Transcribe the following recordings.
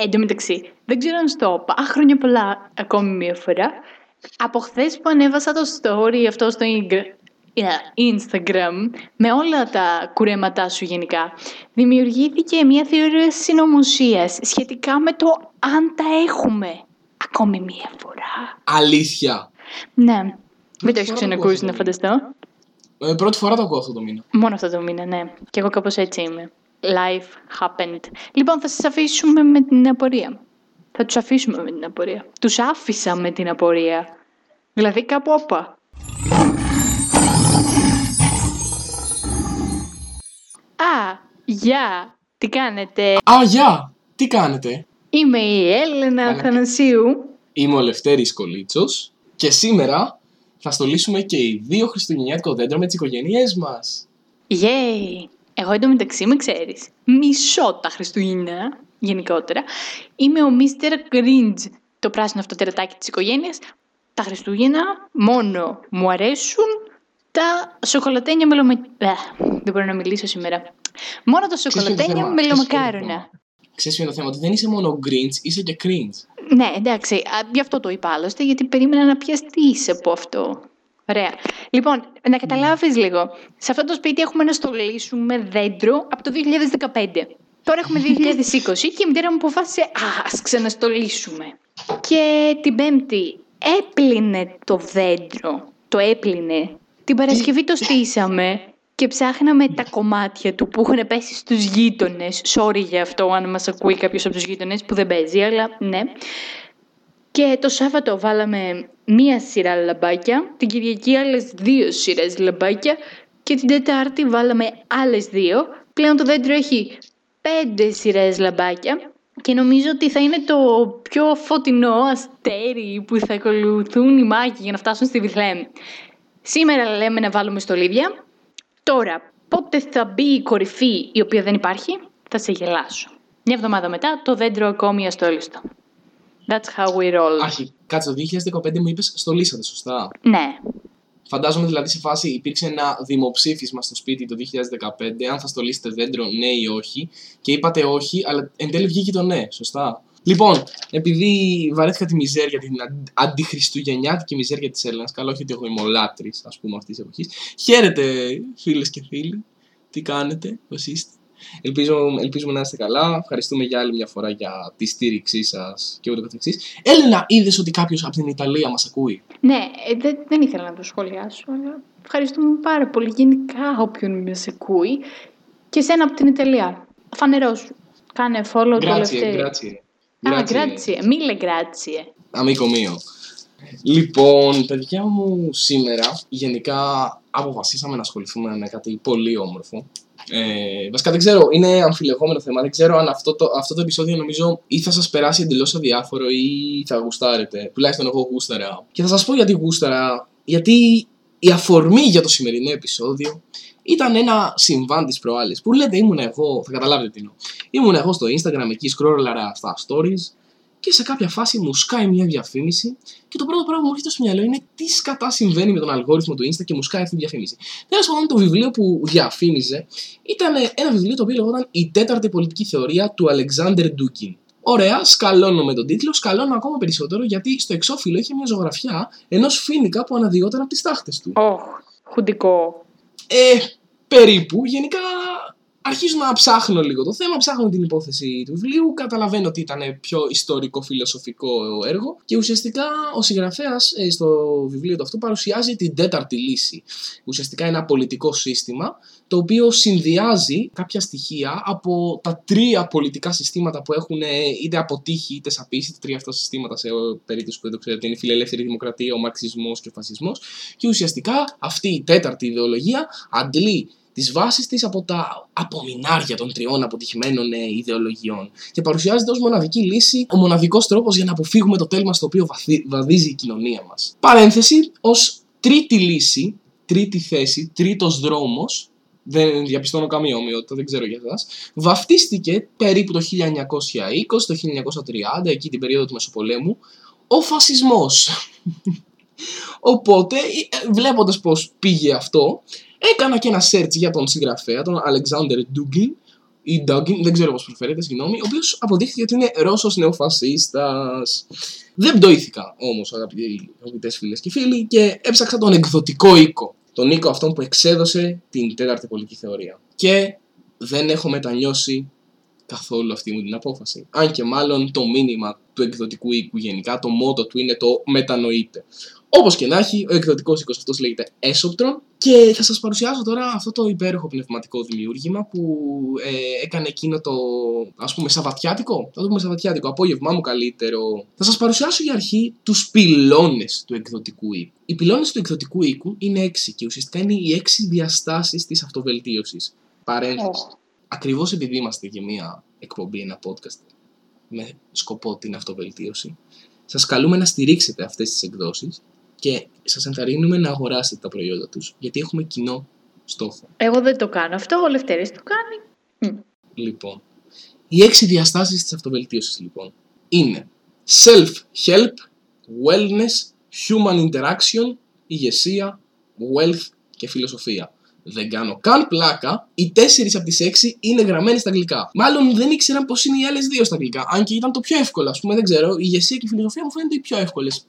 Εν τω μεταξύ, δεν ξέρω αν στο είπα. Α, χρόνια πολλά ακόμη μία φορά. Από χθες που ανέβασα το story αυτό στο Ing- ε, Instagram, με όλα τα κουρέματά σου γενικά, δημιουργήθηκε μια θεωρία συνωμοσίας σχετικά με το αν τα έχουμε ακόμη μία φορά. Αλήθεια. Ναι. Δεν το έχεις φορά το ξανακούσει ακούω να αυτό το φανταστώ. Ε, πρώτη φορά το ακούω αυτό το μήνα. Μόνο αυτό το μήνα, ναι. Και εγώ κάπως έτσι είμαι. Life happened. Λοιπόν, θα σας αφήσουμε με την απορία. Θα τους αφήσουμε με την απορία. Τους άφησα με την απορία. Δηλαδή κάπου όπα. Α, γεια. Τι κάνετε; Α, γεια! Τι κάνετε; Είμαι η Έλενα Κάνετε. Αθανασίου. Είμαι ο Λευτέρης Κολίτσος και σήμερα θα στολίσουμε και οι δύο χριστουγεννιάτικο δέντρο με τις οικογένειές μας. Yay! Εγώ εντωμεταξύ με ξέρεις. Μισώ τα Χριστούγεννα, γενικότερα. Είμαι ο Mr. Grinch, το πράσινο αυτό τερατάκι της οικογένειας. Τα Χριστούγεννα μόνο μου αρέσουν τα σοκολατένια μελομε... Α, δεν μπορώ να μιλήσω σήμερα. Μόνο τα ποιο είναι το σοκολατένια θέμα; Ξέρεις ποιο είναι το μελομακάρονα. Ξέρεις ποιο είναι το θέμα, ότι δεν είσαι μόνο Grinch, είσαι και cringe. Ναι, εντάξει, α, γι' αυτό το είπα άλλωστε, γιατί περίμενα να πιαστείς από αυτό. Ωραία. Λοιπόν, να καταλάβεις λίγο. Σε αυτό το σπίτι έχουμε να στολίσουμε δέντρο από το 2015. Τώρα έχουμε 2020 και η μητέρα μου αποφάσισε, α, ας ξαναστολίσουμε. Και την Πέμπτη έπλυνε το δέντρο. Το έπλυνε. Την Παρασκευή το στήσαμε και ψάχναμε τα κομμάτια του που έχουν πέσει στους γείτονες. Sorry για αυτό αν μας ακούει κάποιος από τους γείτονες που δεν παίζει, αλλά ναι. Και το Σάββατο βάλαμε μία σειρά λαμπάκια, την Κυριακή άλλες δύο σειρές λαμπάκια και την Τετάρτη βάλαμε άλλες δύο. Πλέον το δέντρο έχει πέντε σειρές λαμπάκια και νομίζω ότι θα είναι το πιο φωτεινό αστέρι που θα ακολουθούν οι μάγοι για να φτάσουν στη Βιθλέμ. Σήμερα λέμε να βάλουμε στολίδια. Τώρα, πότε θα μπει η κορυφή η οποία δεν υπάρχει, θα σε γελάσω. Μια εβδομάδα μετά το δέντρο ακόμη αστόλιστο. That's how we roll. Άχι, κάτσε, το 2015 μου είπες στολίσατε, σωστά. Ναι. Φαντάζομαι δηλαδή σε φάση υπήρξε ένα δημοψήφισμα στο σπίτι το 2015 αν θα στολίσετε δέντρο ναι ή όχι και είπατε όχι, αλλά εν τέλει βγήκε το ναι, σωστά. Λοιπόν, επειδή βαρέθηκα τη μιζέρια, την αν- αντιχριστουγεννιάτικη μιζέρια της Έλληνας, καλό όχι ότι εγώ είμαι ο λάτρης, ας πούμε, αυτής της εποχής. Χαίρετε, φίλες και φίλοι. Τι κάνετε, πώς είστε; Ελπίζω, ελπίζουμε να είστε καλά. Ευχαριστούμε για άλλη μια φορά για τη στήριξή σας και ούτω καθεξής. Έλενα, είδες ότι κάποιος από την Ιταλία μας ακούει; Ναι, ε, δεν, δεν ήθελα να το σχολιάσω, αλλά ευχαριστούμε πάρα πολύ γενικά όποιον με σε ακούει και σένα από την Ιταλία. Φανερός σου. Κάνε follow το grazie, Λευτέρη. Grazie. Α, grazie. Mille grazie. Amico mio. Λοιπόν, παιδιά μου, σήμερα γενικά αποφασίσαμε να ασχοληθούμε με κάτι πολύ όμορφο. Ε, βασικά δεν ξέρω, είναι αμφιλεγόμενο θέμα. Δεν ξέρω αν αυτό το, αυτό το επεισόδιο νομίζω ή θα σας περάσει εντελώς αδιάφορο ή θα γουστάρετε. Τουλάχιστον εγώ γούσταρα. Και θα σας πω γιατί γούσταρα. Γιατί η αφορμή για το σημερινό επεισόδιο ήταν ένα συμβάν της προάλλης. Που λέτε, ήμουν εγώ, θα καταλάβετε τι εννοώ. Ήμουν εγώ στο Instagram εκεί, σκρόλαρα στα stories και σε κάποια φάση μου σκάει μια διαφήμιση και το πρώτο πράγμα που μου έρχεται στο μυαλό είναι τι σκατά συμβαίνει με τον αλγόριθμο του Insta και μου σκάει αυτή τη διαφήμιση. Τέλος πάντων, το βιβλίο που διαφήμιζε ήταν ένα βιβλίο το οποίο λεγόταν Η τέταρτη πολιτική θεωρία του Αλεξάνδρ Ντούκιν. Ωραία, σκαλώνω με τον τίτλο, σκαλώνω ακόμα περισσότερο γιατί στο εξώφυλλο είχε μια ζωγραφιά ενός φίνικα που αναδυόταν από τις τάχτες του. Ωχ, χουντικό. Ε, περίπου. Γενικά αρχίζω να ψάχνω λίγο το θέμα, ψάχνω την υπόθεση του βιβλίου, καταλαβαίνω ότι ήταν πιο ιστορικό-φιλοσοφικό έργο και ουσιαστικά ο συγγραφέας στο βιβλίο του αυτό παρουσιάζει την τέταρτη λύση. Ουσιαστικά ένα πολιτικό σύστημα το οποίο συνδυάζει κάποια στοιχεία από τα τρία πολιτικά συστήματα που έχουν ε, είτε αποτύχει είτε σαπίσει, τα τρία αυτά συστήματα σε περίπτωση που δεν το ξέρετε είναι η φιλελεύθερη δημοκρατία, ο μαρξισμός και ο φασισμός και ουσιαστικά αυτή η τέταρτη ιδεολογία αντλεί τις βάσεις της από τα απομεινάρια των τριών αποτυχημένων ε, ιδεολογιών και παρουσιάζεται ως μοναδική λύση, ο μοναδικός τρόπος για να αποφύγουμε το τέλμα στο οποίο βαθύ- βαδίζει η κοινωνία μας. Παρένθεση, ως τρίτη λύση, τρίτη θέση, τρίτος δρόμος, δεν διαπιστώνω καμία ομοιότητα, δεν ξέρω για εσάς, βαφτίστηκε περίπου το 1920, το 1930, εκεί την περίοδο του Μεσοπολέμου, ο φασισμός. Οπότε, ε, βλέποντας πώς πήγε αυτό, έκανα και ένα search για τον συγγραφέα, τον Alexander Dugin, ή Dugin, δεν ξέρω πώς προφέρεται, συγγνώμη, ο οποίος αποδείχθηκε ότι είναι Ρώσος νεοφασίστας. Δεν πτωήθηκα όμως, αγαπητές φίλες και φίλοι, και έψαξα τον εκδοτικό οίκο. Τον οίκο αυτόν που εξέδωσε την τέταρτη πολιτική θεωρία. Και δεν έχω μετανιώσει καθόλου αυτή μου την απόφαση. Αν και μάλλον το μήνυμα του εκδοτικού οίκου γενικά, το μότο του είναι το μετανοείτε. Όπως και να έχει, ο εκδοτικός οίκος αυτό λέγεται Esoptron και θα σας παρουσιάσω τώρα αυτό το υπέροχο πνευματικό δημιούργημα που ε, έκανε εκείνο το ας πούμε Σαββατιάτικο. Θα το πούμε Σαββατιάτικο, απόγευμά μου καλύτερο. Θα σας παρουσιάσω για αρχή τους πυλώνες του εκδοτικού οίκου. Οι πυλώνες του εκδοτικού οίκου είναι έξι και ουσιαστικά είναι οι έξι διαστάσεις της αυτοβελτίωσης. Παρένθεση. Oh. Ακριβώς επειδή είμαστε και μία εκπομπή, ένα podcast με σκοπό την αυτοβελτίωση, σας καλούμε να στηρίξετε αυτές τις εκδόσεις και σας ενθαρρύνουμε να αγοράσετε τα προϊόντα τους, γιατί έχουμε κοινό στόχο. Εγώ δεν το κάνω αυτό, ο Λευτέρης το κάνει. Λοιπόν, οι έξι διαστάσεις της αυτοβελτίωσης λοιπόν είναι self-help, wellness, human interaction, ηγεσία, wealth και φιλοσοφία. Δεν κάνω καν πλάκα, οι τέσσερις από τις έξι είναι γραμμένε στα αγγλικά. Μάλλον δεν ήξεραν πώ είναι οι άλλες δύο στα αγγλικά. Αν και ήταν το πιο εύκολο, ας πούμε, δεν ξέρω. Η ηγεσία και η φιλοσοφία μου φαίνονται οι πιο εύκολες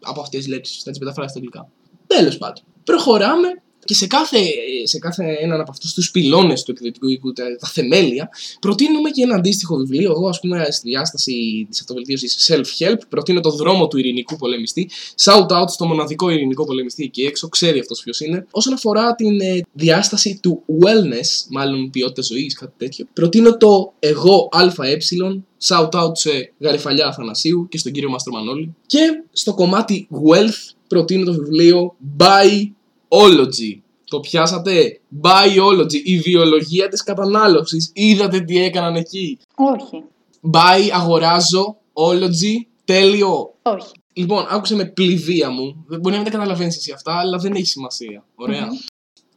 από αυτές τις λέξεις. Θα τι μεταφράσει στα αγγλικά. Τέλος πάντων. Προχωράμε και σε κάθε, σε κάθε έναν από αυτούς τους πυλώνες του εκδοτικού οίκου, τα, τα, θεμέλια, προτείνουμε και ένα αντίστοιχο βιβλίο. Εγώ, ας πούμε, στη διάσταση της αυτοβελτίωσης self-help, προτείνω το δρόμο του ειρηνικού πολεμιστή. Shout out στο μοναδικό ειρηνικό πολεμιστή εκεί έξω, ξέρει αυτός ποιος είναι. Όσον αφορά την ε, διάσταση του wellness, μάλλον ποιότητας ζωής, κάτι τέτοιο, προτείνω το εγώ ΑΕ Shout out σε Γαριφαλιά Αθανασίου και στον κύριο Μαστρομανόλη. Και στο κομμάτι wealth προτείνω το βιβλίο By Biology. Το πιάσατε. Biology. Η βιολογία της κατανάλωσης. Είδατε τι έκαναν εκεί; Όχι. Buy, αγοράζω. Ology. Τέλειο. Όχι. Λοιπόν, άκουσε με πληβία μου. Μπορεί να μην τα καταλαβαίνεις εσύ αυτά, αλλά δεν έχει σημασία.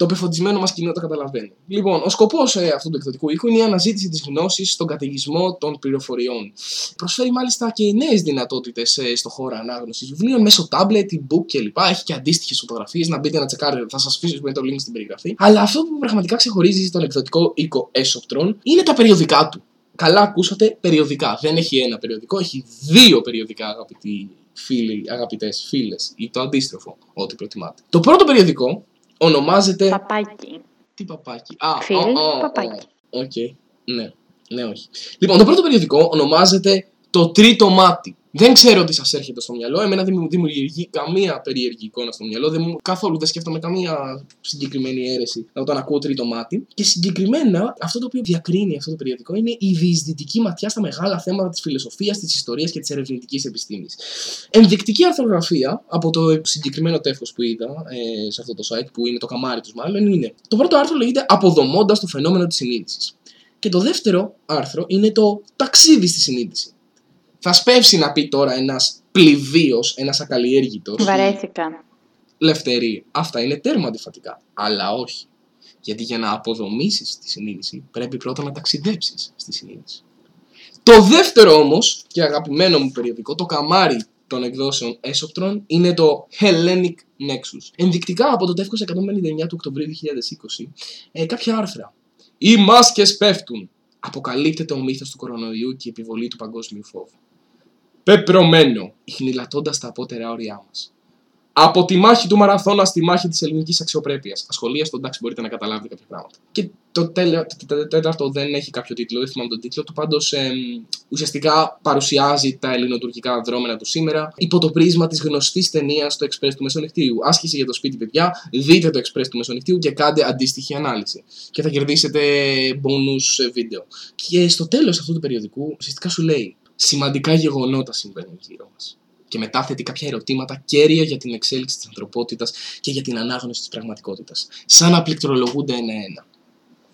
Το πεφωτισμένο μας κοινό το καταλαβαίνει. Λοιπόν, ο σκοπός ε, αυτού του εκδοτικού οίκου είναι η αναζήτηση της γνώσης στον καταιγισμό των πληροφοριών. Προσφέρει μάλιστα και νέες δυνατότητες ε, στο χώρο ανάγνωσης βιβλίων μέσω tablet, e-book κλπ. Έχει και αντίστοιχες φωτογραφίες. Να μπείτε να τσεκάρετε, θα σας αφήσω το link στην περιγραφή. Αλλά αυτό που πραγματικά ξεχωρίζει τον εκδοτικό οίκο Esoptron είναι τα περιοδικά του. Καλά ακούσατε, περιοδικά. Δεν έχει ένα περιοδικό, έχει δύο περιοδικά, αγαπητοί φίλοι, αγαπητές φίλες, ή το αντίστροφο, ό,τι προτιμάτε. Το πρώτο περιοδικό ονομάζεται. Παπάκι. Τι παπάκι. Α, Φίλ, παπάκι. Οκ. Ναι. Ναι, όχι. Λοιπόν, το πρώτο περιοδικό ονομάζεται Το Τρίτο Μάτι. Δεν ξέρω τι σας έρχεται στο μυαλό. Εμένα δεν μου δημιουργεί καμία περίεργη εικόνα στο μυαλό. Δεν μου, καθόλου δεν σκέφτομαι καμία συγκεκριμένη αίρεση όταν ακούω τρίτο μάτι. Και συγκεκριμένα αυτό το οποίο διακρίνει αυτό το περιοδικό είναι η διεισδυτική ματιά στα μεγάλα θέματα της φιλοσοφίας, της ιστορίας και της ερευνητικής επιστήμης. Ενδεικτική αρθρογραφία από το συγκεκριμένο τεύχος που είδα ε, σε αυτό το site, που είναι το καμάρι τους μάλλον, είναι. Το πρώτο άρθρο λέγεται Αποδομώντας το φαινόμενο της συνείδησης. Και το δεύτερο άρθρο είναι το ταξίδι στη συνείδηση. Θα σπεύσει να πει τώρα ένας πληβίος, ένας ακαλλιέργητος. Βαρέθηκα. Λευτερή. Αυτά είναι τέρμα αντιφατικά. Αλλά όχι. Γιατί για να αποδομήσεις τη συνείδηση πρέπει πρώτα να ταξιδέψεις στη συνείδηση. Το δεύτερο όμως και αγαπημένο μου περιοδικό, το καμάρι των εκδόσεων Esoptron, είναι το Hellenic Nexus. Ενδεικτικά από το τεύχος 159 του Οκτωβρίου 2020, ε, κάποια άρθρα. Οι μάσκες πέφτουν. Αποκαλύπτεται ο μύθος του κορονοϊού και η επιβολή του παγκόσμιου φόβου πεπρωμένο, ηχνηλατώντα τα απότερα όρια μας. Από τη μάχη του Μαραθώνα στη μάχη της ελληνικής αξιοπρέπειας. Ασχολία στο εντάξει, μπορείτε να καταλάβετε κάποια πράγματα. Και το, τέλε, το τέταρτο δεν έχει κάποιο τίτλο, δεν θυμάμαι τον τίτλο του. Πάντως ε, ουσιαστικά παρουσιάζει τα ελληνοτουρκικά δρόμενα του σήμερα υπό το πρίσμα της γνωστής ταινίας στο Express του Μεσονυχτίου. Άσκηση για το σπίτι, παιδιά. Δείτε το Express του Μεσονυχτίου και κάντε αντίστοιχη ανάλυση. Και θα κερδίσετε bonus βίντεο. Και στο τέλος αυτού του περιοδικού ουσιαστικά σου λέει σημαντικά γεγονότα συμβαίνουν γύρω μας. Και μετά θέτει κάποια ερωτήματα κέρια για την εξέλιξη της ανθρωπότητας και για την ανάγνωση της πραγματικότητας. Σαν να πληκτρολογούνται ένα-ένα.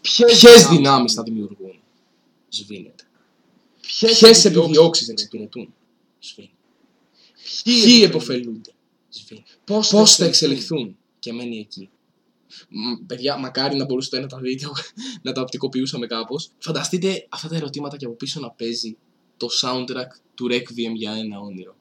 Ποιες δυνάμεις; θα δημιουργούν, σβήνεται. Ποιες επιδιώξεις θα εξυπηρετούν, σβήνεται. Ποιοι επωφελούνται, σβήνεται. Πώς θα εξελιχθούν; και μένει εκεί. Παιδιά, μακάρι να μπορούσατε να τα δείτε, να τα οπτικοποιούσαμε κάπως. Φανταστείτε αυτά τα ερωτήματα και από πίσω να παίζει το soundtrack του Requiem για ένα όνειρο.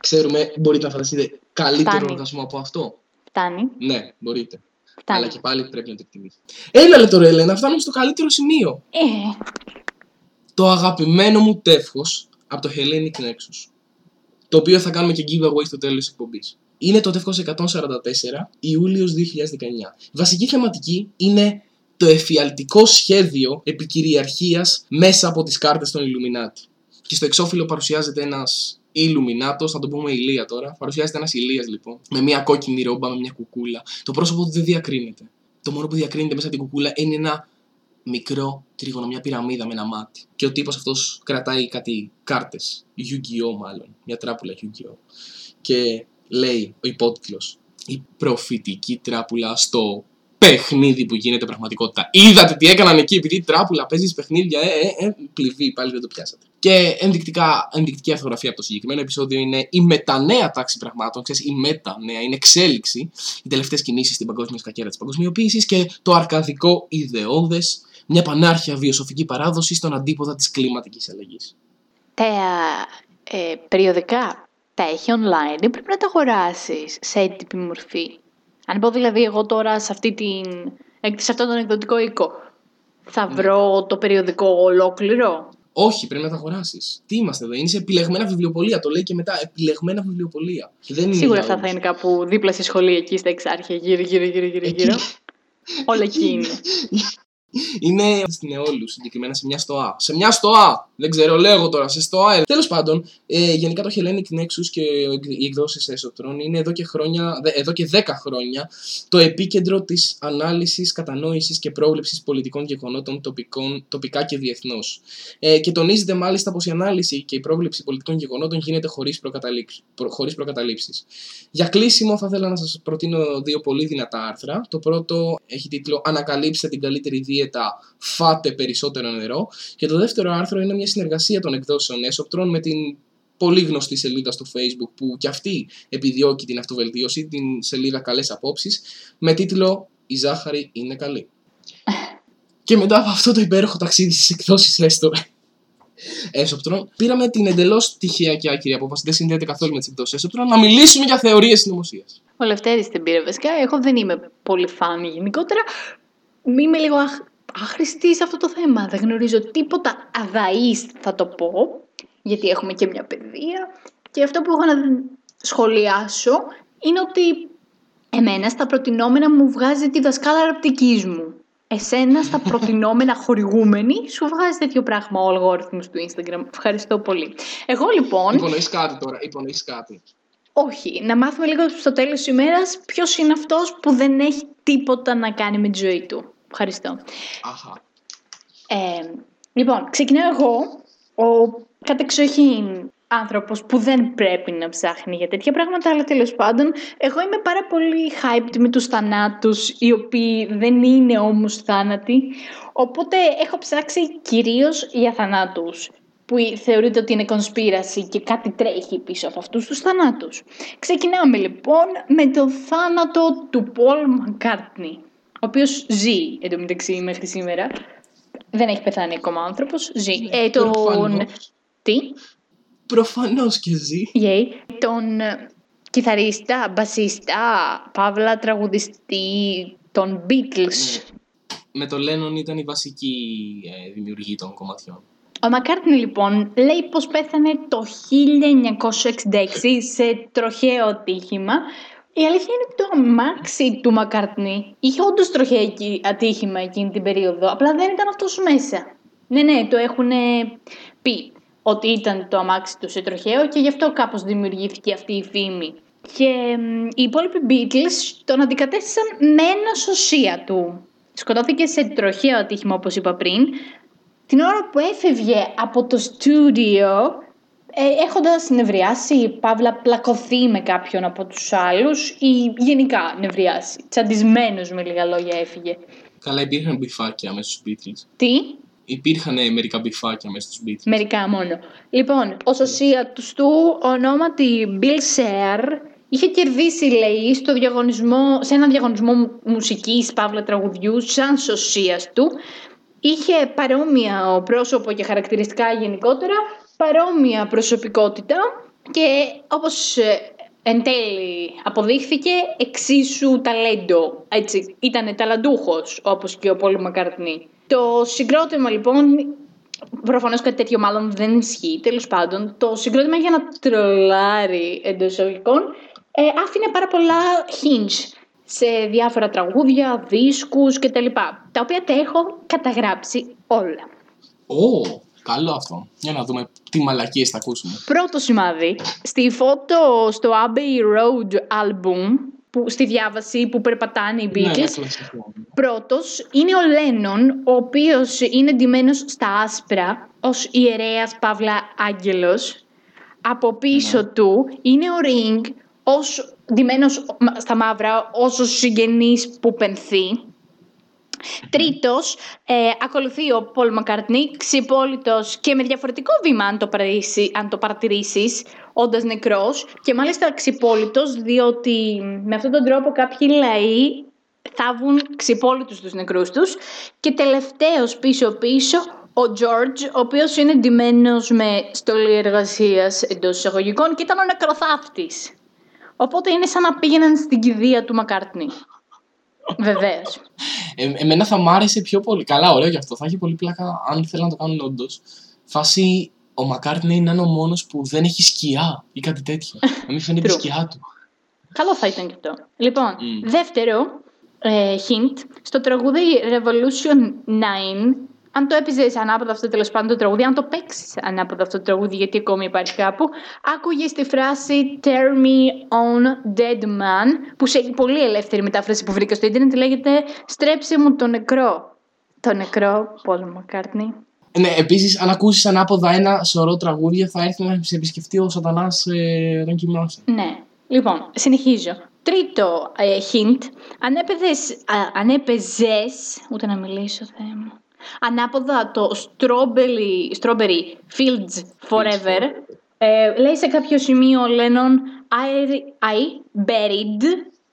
Ξέρουμε, μπορείτε να φανταστείτε καλύτερο Φτάνει. οργασμό από αυτό. Φτάνει. Ναι, μπορείτε. Φτάνει. Αλλά και πάλι πρέπει να το εκτιμήσει. Έλα λε τώρα, Ελένα, φτάνουμε στο καλύτερο σημείο. Ε, Το αγαπημένο μου τεύχος από το Hellenic Nexus. Το οποίο θα κάνουμε και giveaway στο τέλος της εκπομπής. Είναι το τεύχος 144 Ιούλιος 2019. Βασική θεματική είναι το εφιαλτικό σχέδιο επικυριαρχίας μέσα από τις κάρτες των Illuminati. Και στο εξώφυλλο παρουσιάζεται ένας Illuminatos, θα το πούμε Ηλία τώρα. Παρουσιάζεται ένας Ηλίας λοιπόν, με μια κόκκινη ρόμπα, με μια κουκούλα. Το πρόσωπο του δεν διακρίνεται. Το μόνο που διακρίνεται μέσα από την κουκούλα είναι ένα μικρό τρίγωνο, μια πυραμίδα με ένα μάτι. Και ο τύπος αυτός κρατάει κάτι κάρτες, Yu-Gi-Oh μάλλον, μια τράπουλα Yu-Gi-Oh. Και λέει ο υπότιτλος, η προφητική τράπουλα στο παιχνίδι που γίνεται πραγματικότητα. Είδατε τι έκαναν εκεί, επειδή η τράπουλα παίζει παιχνίδια, ε, ε, ε, πληβή, πάλι δεν το πιάσατε. Και ενδεικτικά, ενδεικτική αρθογραφία από το συγκεκριμένο επεισόδιο είναι η μετανέα τάξη πραγμάτων, ξέρεις, η μετανέα, είναι εξέλιξη, οι τελευταίες κινήσεις στην παγκόσμια σκακέρα της παγκοσμιοποίησης και το αρκαδικό ιδεώδες, μια πανάρχια βιοσοφική παράδοση στον αντίποδα της κλιματικής αλλαγής. τα ε, περιοδικά τα έχει online ή πρέπει να τα αγοράσεις σε έντυπη μορφή; Αν πω δηλαδή εγώ τώρα σε, αυτή την, σε αυτόν τον εκδοτικό οίκο, θα Ναι. βρω το περιοδικό ολόκληρο; Όχι, πρέπει να τα αγοράσεις. Τι είμαστε εδώ, είναι σε επιλεγμένα βιβλιοπολία. Το λέει και μετά, επιλεγμένα βιβλιοπολία. Και δεν είναι Σίγουρα για αυτά θα όλους. είναι κάπου δίπλα στη σχολή, εκεί στα εξάρχεια, γύρω, γύρω, γύρω, γύρω, Εκεί. γύρω. Όλα εκεί είναι. Είναι στην Εόλου, συγκεκριμένα σε μια στοά. Σε μια στοά! Δεν ξέρω, λέω εγώ τώρα, σε στοά. Τέλος πάντων, ε, γενικά το Hellenic Nexus και οι εκδόσεις Esotron είναι εδώ και, χρόνια, δε- εδώ και 10 χρόνια το επίκεντρο της ανάλυσης, κατανόησης και πρόβλεψης πολιτικών γεγονότων τοπικών, τοπικά και διεθνώς. Ε, και τονίζεται μάλιστα πως η ανάλυση και η πρόβλεψη πολιτικών γεγονότων γίνεται χωρίς προ, χωρίς προκαταλήψεις. Για κλείσιμο θα ήθελα να σας προτείνω δύο πολύ δυνατά άρθρα. Το πρώτο έχει τίτλο «Ανακαλύψτε την καλύτερη δίαιτα, φάτε περισσότερο νερό» και το δεύτερο άρθρο είναι μια συνεργασία των εκδόσεων Esoptron με την πολύ γνωστή σελίδα στο facebook που κι αυτή επιδιώκει την αυτοβελτίωση, την σελίδα «Καλές απόψεις» με τίτλο «Η ζάχαρη είναι καλή». και μετά από αυτό το υπέροχο ταξίδι στις εκδόσεις Έστω Έσοπτρον, πήραμε την εντελώς τυχαία και άκυρη απόφαση, δεν συνδέεται καθόλου με τις εκδόσεις Έσοπτρον, να μιλήσουμε για θεωρίες συνωμοσίας. Ο Λευτέρης την πήρε βασικά. Εγώ δεν είμαι πολύ φάνη γενικότερα. Είμαι λίγο αχ... άχρηστη σε αυτό το θέμα. Δεν γνωρίζω τίποτα αδαής θα το πω. Γιατί έχουμε και μια παιδεία. Και αυτό που έχω να σχολιάσω είναι ότι εμένα στα προτινόμενα μου βγάζει τη δασκάλα ραπτικής μου. Εσένα στα προτινόμενα χορηγούμενη σου βγάζει τέτοιο πράγμα ο αλγόριθμος του Instagram. Ευχαριστώ πολύ. Εγώ λοιπόν... Υπονοείς κάτι τώρα, υπονοείς κάτι. Όχι, να μάθουμε λίγο στο τέλος της ημέρας ποιος είναι αυτός που δεν έχει τίποτα να κάνει με τη ζωή του. Ευχαριστώ. Αχα. Ε, λοιπόν, ξεκινάω εγώ, ο κατεξοχήν άνθρωπος που δεν πρέπει να ψάχνει για τέτοια πράγματα, αλλά τέλος πάντων, εγώ είμαι πάρα πολύ hyped με τους θανάτους, οι οποίοι δεν είναι όμως θάνατοι, οπότε έχω ψάξει κυρίως για θανάτους που θεωρείται ότι είναι κονσπίραση και κάτι τρέχει πίσω από αυτούς τους θανάτους. Ξεκινάμε λοιπόν με το θάνατο του Πολ Μακάρτνι, ο οποίος ζει εντωμεταξύ μέχρι σήμερα. Δεν έχει πεθάνει ακόμα ο άνθρωπος, ζει. Ε, τον... Προφανώς. Τι; Προφανώς και ζει. Yay. Τον ε, κιθαρίστα, μπασίστα, παύλα τραγουδιστή, τον Beatles. Με το Lennon ήταν η βασική ε, δημιουργή των κομματιών. Ο Μακάρτνι λοιπόν λέει πως πέθανε το 1966 σε τροχαίο ατύχημα. Η αλήθεια είναι ότι το αμάξι του Μακάρτνι είχε όντως τροχαίο εκεί- ατύχημα εκείνη την περίοδο, απλά δεν ήταν αυτός μέσα. Ναι, ναι, το έχουν πει ότι ήταν το αμάξι του σε τροχαίο και γι' αυτό κάπως δημιουργήθηκε αυτή η φήμη. Και μ, οι υπόλοιποι Beatles τον αντικατέστησαν με ένα σωσία του. Σκοτώθηκε σε τροχαίο ατύχημα όπως είπα πριν, την ώρα που έφευγε από το στούντιο ε, έχοντας νευριάσει, παύλα πλακωθεί με κάποιον από τους άλλους ή γενικά νευριάσει. Τσαντισμένος με λίγα λόγια έφυγε. Καλά, υπήρχαν μπιφάκια μέσα στους Beatles. Τι; Υπήρχαν μερικά μπιφάκια μέσα στους Beatles. Μερικά μόνο. Λοιπόν, ο σωσία του του ονόματι Bill Share είχε κερδίσει, λέει, στο διαγωνισμό, σε ένα διαγωνισμό μου- μουσικής, παύλα τραγουδιού, σαν σωσίας του. Είχε παρόμοια πρόσωπο και χαρακτηριστικά γενικότερα, παρόμοια προσωπικότητα και όπως ε, εν τέλει αποδείχθηκε εξίσου ταλέντο. Έτσι, ήταν ταλαντούχος, όπως και ο Πολ Μακαρτνή. Το συγκρότημα λοιπόν, προφανώς κάτι τέτοιο μάλλον δεν ισχύει, τέλος πάντων, το συγκρότημα για να τρολάρει εντός εισαγωγικών, ε, άφηνε πάρα πολλά hinge σε διάφορα τραγούδια, δίσκους κτλ. Τα οποία τα έχω καταγράψει όλα. Ω, καλό αυτό. Για να δούμε τι μαλακίες θα ακούσουμε. Πρώτο σημάδι, στη φώτο στο Abbey Road album, που, στη διάβαση που περπατάνε οι Ναι, ναι, Beatles, κλασικό. πρώτος είναι ο Λένον, ο οποίος είναι ντυμένος στα άσπρα, ως ιερέας Παύλα Άγγελος. Από πίσω του είναι ο Ring, ως ντυμένος μα- στα μαύρα, ως ο συγγενής που πενθεί. Τρίτος, ε, ακολουθεί ο Πολ Μακαρτνή, ξυπόλυτος και με διαφορετικό βήμα αν το, παρατηρήσει, αν το παρατηρήσεις, όντας νεκρός και μάλιστα ξυπόλυτος διότι με αυτόν τον τρόπο κάποιοι λαοί θάβουν ξυπόλυτους τους νεκρούς τους και τελευταίος πίσω-πίσω ο George, ο οποίος είναι ντυμένος με στολή εργασίας εντός εισαγωγικών και ήταν ο νεκροθάφτης. Οπότε είναι σαν να πήγαιναν στην κηδεία του Μακάρτνη. Βεβαίως. Ε, εμένα θα μ' άρεσε πιο πολύ. Καλά, ωραίο γι' αυτό. Θα έχει πολύ πλάκα αν θέλουν να το κάνουν όντως. Φάση ο Μακάρτνεϊ να είναι ο μόνος που δεν έχει σκιά ή κάτι τέτοιο. να μην φαίνεται η True. σκιά του. Καλό θα ήταν και αυτό. Λοιπόν, Μμ. δεύτερο ε, hint, στο τραγούδι Revolution 9, αν το έπαιζε ανάποδα αυτό τέλος πάντων το τραγούδι, αν το παίξεις ανάποδα αυτό το τραγούδι, γιατί ακόμη υπάρχει κάπου, άκουγες τη φράση Turn me on dead man, που σε πολύ ελεύθερη μετάφραση που βρήκα στο Ιντερνετ λέγεται Στρέψε μου το νεκρό. Το νεκρό Paul McCartney. Ναι, επίσης, αν ακούσεις ανάποδα ένα σωρό τραγούδια, θα έρθει να σε επισκεφτεί ο Σατανάς ε, όταν κοιμάσαι. Ναι. Λοιπόν, συνεχίζω. Τρίτο ε, hint. Αν, έπαιζες, α, αν έπαιζες, ούτε να μιλήσω, Θεέ μου. Ανάποδα το Strawberry, strawberry Fields Forever, ε, λέει σε κάποιο σημείο ο Lennon I, I buried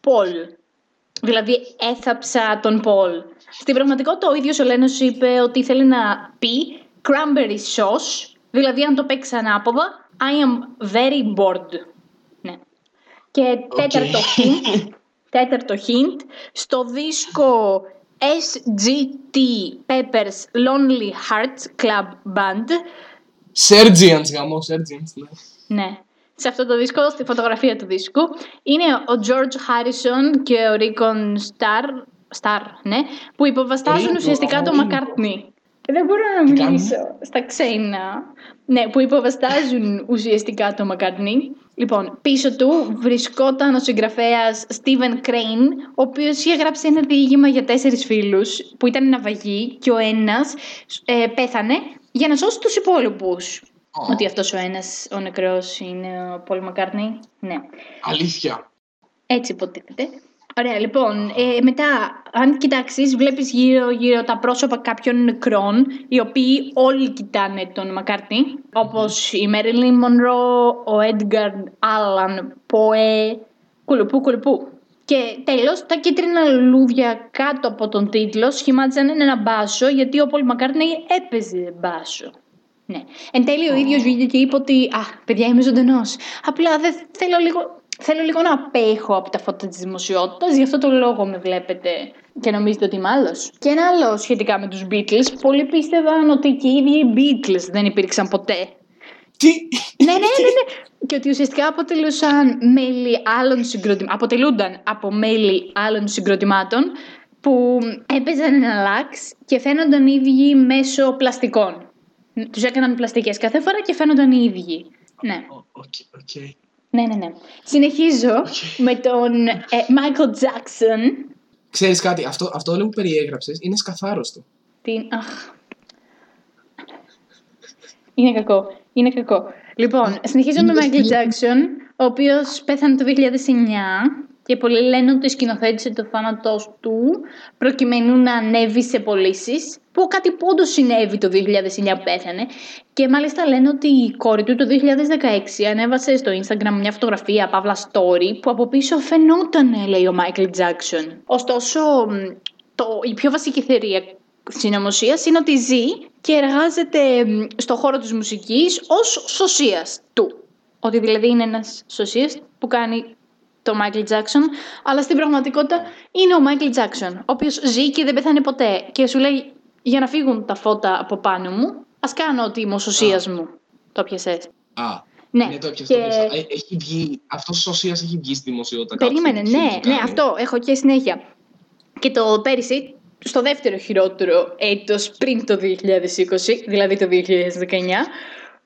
Paul. Δηλαδή έθαψα τον Πολ. Στην πραγματικότητα ο ίδιος ο Λένος είπε ότι θέλει να πει cranberry sauce, δηλαδή αν το παίξεις ανάποδα, I am very bored. Ναι. Και τέταρτο hint, τέταρτο hint, στο δίσκο SGT Pepper's Lonely Hearts Club Band, Sergians, γαμό, Sergians, ναι. ναι. Σε αυτό το δίσκο, στη φωτογραφία του δίσκου, είναι ο George Harrison και ο Ricon Starr, Starr ναι, που υποβαστάζουν Ringo, ουσιαστικά το Ringo. McCartney. Δεν μπορώ να Τι κάνουν; μιλήσω στα ξένα. Ναι, που υποβαστάζουν ουσιαστικά το McCartney. Λοιπόν, πίσω του βρισκόταν ο συγγραφέας Steven Crane, ο οποίος είχε γράψει ένα διήγημα για τέσσερις φίλους, που ήταν ναυαγοί και ο ένας ε, πέθανε για να σώσει τους υπόλοιπους. Ω, Ότι αυτός ο ένας, ο νεκρός, είναι ο Πολ Μακάρνι. Ναι, Αλήθεια. έτσι υποτίθεται. Ωραία, λοιπόν, ε, μετά, αν κοιτάξεις, βλέπεις γύρω-γύρω τα πρόσωπα κάποιων νεκρών, οι οποίοι όλοι κοιτάνε τον Μακάρτνι, όπως η Μέριλιν Μονρό, ο Έντγκαρ Άλαν, Ποέ, κουλουπού, κουλουπού. Και τέλος, τα κίτρινα λουλούδια κάτω από τον τίτλο σχημάτιζαν ένα μπάσο, γιατί ο Πολ Μακάρτνι έπαιζε μπάσο. Ναι. Εν τέλει ο ίδιος βγήκε και είπε ότι «Α, παιδιά είμαι ζωντανός. Απλά δεν θέλω λίγο, θέλω λίγο να απέχω από τα φώτα της δημοσιότητας, γι' αυτό το λόγο με βλέπετε και νομίζετε ότι είμαι άλλος». Και ένα άλλο σχετικά με τους Beatles, πολλοί πίστευαν ότι και οι ίδιοι οι Beatles δεν υπήρξαν ποτέ. Τι; ναι, ναι, ναι, ναι. Και ότι ουσιαστικά αποτελούσαν μέλη άλλων συγκροτημάτων, αποτελούνταν από μέλη άλλων συγκροτημάτων που έπαιζαν εναλλάξ και φαίνονταν οι ίδιοι μέσω πλαστικών. Τους έκαναν πλαστικές κάθε φορά και φαίνονταν οι ίδιοι. Ναι, Ω, OK, OK. Ναι, ναι. ναι. Συνεχίζω με τον ε, Michael Jackson. Ξέρεις κάτι, αυτό, αυτό όλο που περιέγραψες είναι σκαθάρωστο. Την... Αχ. Είναι κακό. Είναι κακό. Λοιπόν, συνεχίζω με Είναι Michael σκυλό. Jackson, ο οποίος πέθανε το 2009 και πολλοί λένε ότι σκηνοθέτησε το θάνατό του προκειμένου να ανέβει σε πωλήσεις, που κάτι που όντως συνέβη το 2009 που πέθανε. Και μάλιστα λένε ότι η κόρη του το 2016 ανέβασε στο Instagram μια φωτογραφία, παύλα story, που από πίσω φαινόταν, λέει ο Michael Jackson. Ωστόσο, μ, το, η πιο βασική θεωρία συνωμοσίας είναι ότι ζει και εργάζεται μ, στο χώρο της μουσικής ως σωσίας του. Ότι δηλαδή είναι ένας σωσίας που κάνει το Michael Jackson, αλλά στην πραγματικότητα είναι ο Michael Jackson, ο οποίος ζει και δεν πεθάνει ποτέ. Και σου λέει, για να φύγουν τα φώτα από πάνω μου, ας κάνω ότι είμαι ο σωσίας μου. Το πιασες. Α, Ναι, ναι, το έπιασα. και- το έπιασα. Ε, Έχει βγει, αυτός ο Σωσίας έχει βγει στη δημοσιότητα. κάποιος Περίμενε, που ναι, έχει ναι, κάνει. αυτό έχω και συνέχεια. Και το πέρυσι, στο δεύτερο χειρότερο έτος πριν το 2020, δηλαδή το 2019,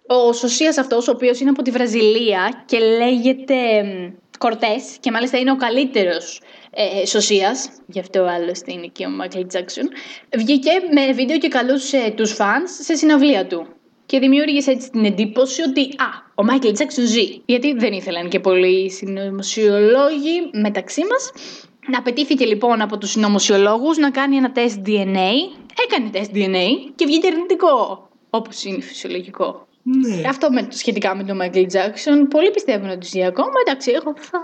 ο Σωσίας αυτός, ο οποίος είναι από τη Βραζιλία και λέγεται Κορτές και μάλιστα είναι ο καλύτερος ε, Σωσίας, γι' αυτό άλλωστε είναι και ο Μάικλ Τζάκσον, βγήκε με βίντεο και καλούσε τους fans σε συναυλία του. Και δημιούργησε έτσι την εντύπωση ότι α, ο Μάικλ Τζάκσον ζει. Γιατί δεν ήθελαν και πολλοί συνωμοσιολόγοι μεταξύ μας. Να πετύχθηκε λοιπόν από τους συνωμοσιολόγους να κάνει ένα τεστ DNA. Έκανε τεστ DNA και βγήκε αρνητικό. Όπως είναι φυσιολογικό. Ναι. Αυτό με, σχετικά με τον Michael Jackson. Πολλοί πιστεύουν ότι ζει ακόμα. Εντάξει, εγώ θα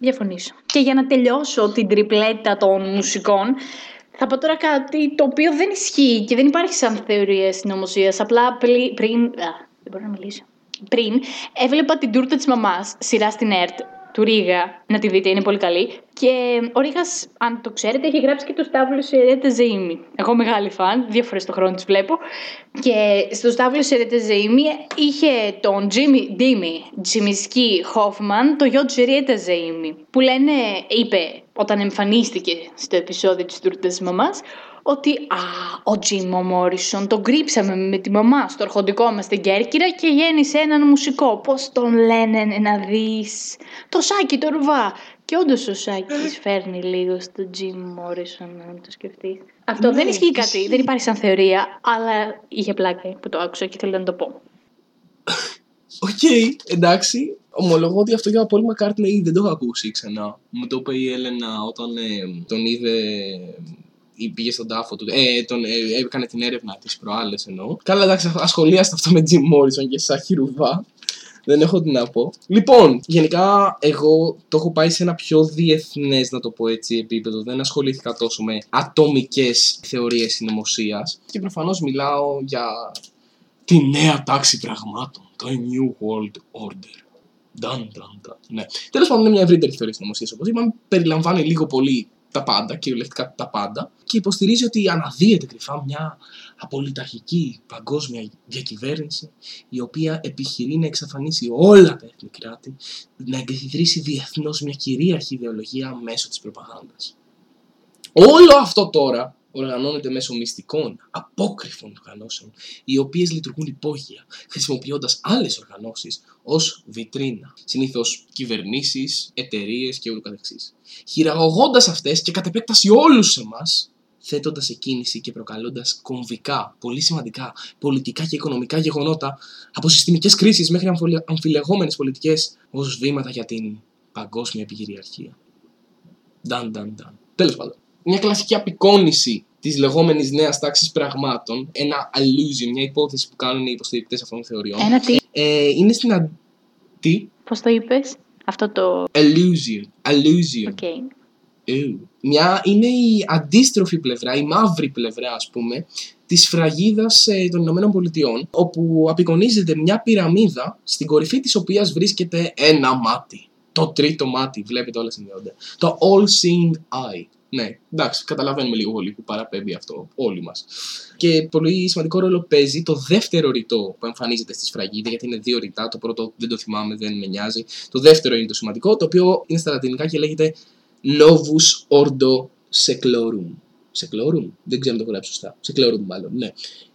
διαφωνήσω. Και για να τελειώσω την τριπλέτα των μουσικών, θα πω τώρα κάτι το οποίο δεν ισχύει και δεν υπάρχει σαν θεωρία συνωμοσίας. Απλά πλη- πριν. Α, δεν μπορώ να μιλήσω. Πριν έβλεπα την τούρτα της μαμάς, σειρά στην ΕΡΤ του Ρίγα. Να τη δείτε, είναι πολύ καλή. Και ο Ρίγα, αν το ξέρετε, έχει γράψει και το Σταύλο σε Ρέτα Ζεήμι. Εγώ μεγάλη φαν, δύο φορές το χρόνο τη βλέπω. Και στο Σταύλο σε Ρέτα Ζεήμι είχε τον Τζίμι Ντίμι Τζιμισκή Χόφμαν, το γιο της Ρέτα Ζεήμι. Που λένε, είπε όταν εμφανίστηκε στο επεισόδιο της τούρτας της μαμάς, ότι α, ο Τζίμο Μόρισον τον κρύψαμε με τη μαμά στο αρχοντικό μας στην Κέρκυρα και γέννησε έναν μουσικό. Πώς τον λένε να δεις; Το Σάκη το Ρουβά. Και όντως ο Σάκης φέρνει λίγο στο Τζιμ Μόρισον, αν το σκεφτείς. Αυτό Ναι, δεν ισχύει κάτι, ισχύει. δεν υπάρχει σαν θεωρία, αλλά είχε πλάκα που το άκουσα και θέλω να το πω. Οκ, εντάξει. Ομολογώ ότι αυτό για Paul McCartney δεν το έχω ακούσει ξανά. Μου το είπε η Έλενα όταν ε, τον είδε ή πήγε στον τάφο του. Ε, τον, ε, έκανε την έρευνα τις προάλλες εννοώ. Καλά, εντάξει, ασχολίαστο αυτό με Jim Morrison και Σάκη Ρουβά. Δεν έχω τι να πω. Λοιπόν, γενικά εγώ το έχω πάει σε ένα πιο διεθνές, να το πω έτσι, επίπεδο. Δεν ασχολήθηκα τόσο με ατομικές θεωρίες συνωμοσίας. Και προφανώς μιλάω για τη νέα τάξη πραγμάτων. Το New World Order. Dun, dun, dun. Ναι. Τέλος πάντων, είναι μια ευρύτερη θεωρία συνωμοσίας. Όπως είπαμε, περιλαμβάνει λίγο πολύ τα πάντα, κυριολεκτικά τα πάντα, και υποστηρίζει ότι αναδύεται κρυφά μια απολυταρχική παγκόσμια διακυβέρνηση, η οποία επιχειρεί να εξαφανίσει όλα τα έθνη κράτη, να εγκαθιδρύσει διεθνώς μια κυρίαρχη ιδεολογία μέσω της προπαγάνδας. Όλο αυτό τώρα οργανώνεται μέσω μυστικών, απόκρυφων οργανώσεων, οι οποίες λειτουργούν υπόγεια, χρησιμοποιώντας άλλες οργανώσεις ως βιτρίνα. Συνήθως κυβερνήσεις, εταιρείες και ούτω καθεξής. Χειραγωγώντας αυτές και κατ' επέκταση όλους εμάς, θέτοντας σε κίνηση και προκαλώντας κομβικά, πολύ σημαντικά πολιτικά και οικονομικά γεγονότα, από συστημικές κρίσεις μέχρι αμφιλεγόμενες πολιτικές, ως βήματα για την παγκόσμια επικυριαρχία. Νταν, νταν, νταν. Τέλος πάντων. Μια κλασική απεικόνιση της λεγόμενης νέας τάξης πραγμάτων, ένα allusion, μια υπόθεση που κάνουν οι υποστηρικτές αυτών των θεωριών, Ένα τι, ε, είναι στην. Αν... Τι; πώς το είπες, αυτό το... Allusion. Allusion. OK. Εου. Μια είναι η αντίστροφη πλευρά, η μαύρη πλευρά ας πούμε, της φραγίδας ε, των Ηνωμένων Πολιτειών, όπου απεικονίζεται μια πυραμίδα, στην κορυφή της οποίας βρίσκεται ένα μάτι. Το τρίτο μάτι, βλέπετε όλα συνδέονται. Το all-seeing eye. Ναι, εντάξει, καταλαβαίνουμε λίγο πολύ που παραπέμπει αυτό όλοι μας. Και πολύ σημαντικό ρόλο παίζει το δεύτερο ρητό που εμφανίζεται στη σφραγίδα, γιατί είναι δύο ρητά. Το πρώτο δεν το θυμάμαι, δεν με νοιάζει. Το δεύτερο είναι το σημαντικό, το οποίο είναι στα λατινικά και λέγεται Novus Ordo Seclorum. Seclorum? Δεν ξέρω αν το έχω γράψει σωστά. Seclorum, μάλλον, ναι.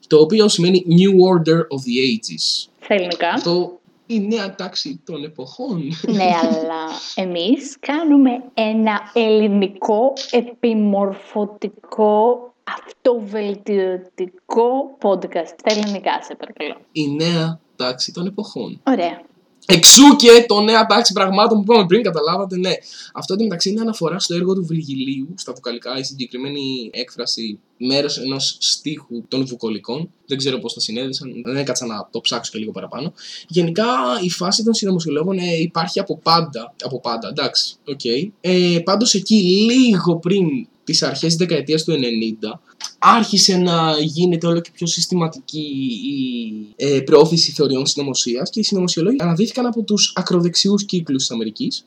Το οποίο σημαίνει New Order of the Ages. Στα ελληνικά. Αυτό η νέα τάξη των εποχών. Ναι, αλλά εμείς κάνουμε ένα ελληνικό επιμορφωτικό αυτοβελτιωτικό podcast. Στα ελληνικά, σε παρακαλώ. Η νέα τάξη των εποχών. Ωραία. Εξού και το νέα τάξη πραγμάτων που είπαμε πριν, καταλάβατε, ναι. Αυτό εντωμεταξύ είναι αναφορά στο έργο του Βιργιλίου, στα βουκολικά, η συγκεκριμένη έκφραση μέρος ενός στίχου των βουκολικών. Δεν ξέρω πώς τα συνέδεσαν, δεν έκατσα να το ψάξω και λίγο παραπάνω. Γενικά η φάση των συνωμοσιολόγων ε, υπάρχει από πάντα. Από πάντα, εντάξει, οκ. Ε, Πάντως εκεί, λίγο πριν τις αρχές της δεκαετίας του 90, άρχισε να γίνεται όλο και πιο συστηματική η ε, προώθηση θεωριών συνωμοσίας και οι συνωμοσιολόγοι αναδύθηκαν από τους ακροδεξιούς κύκλους της Αμερικής,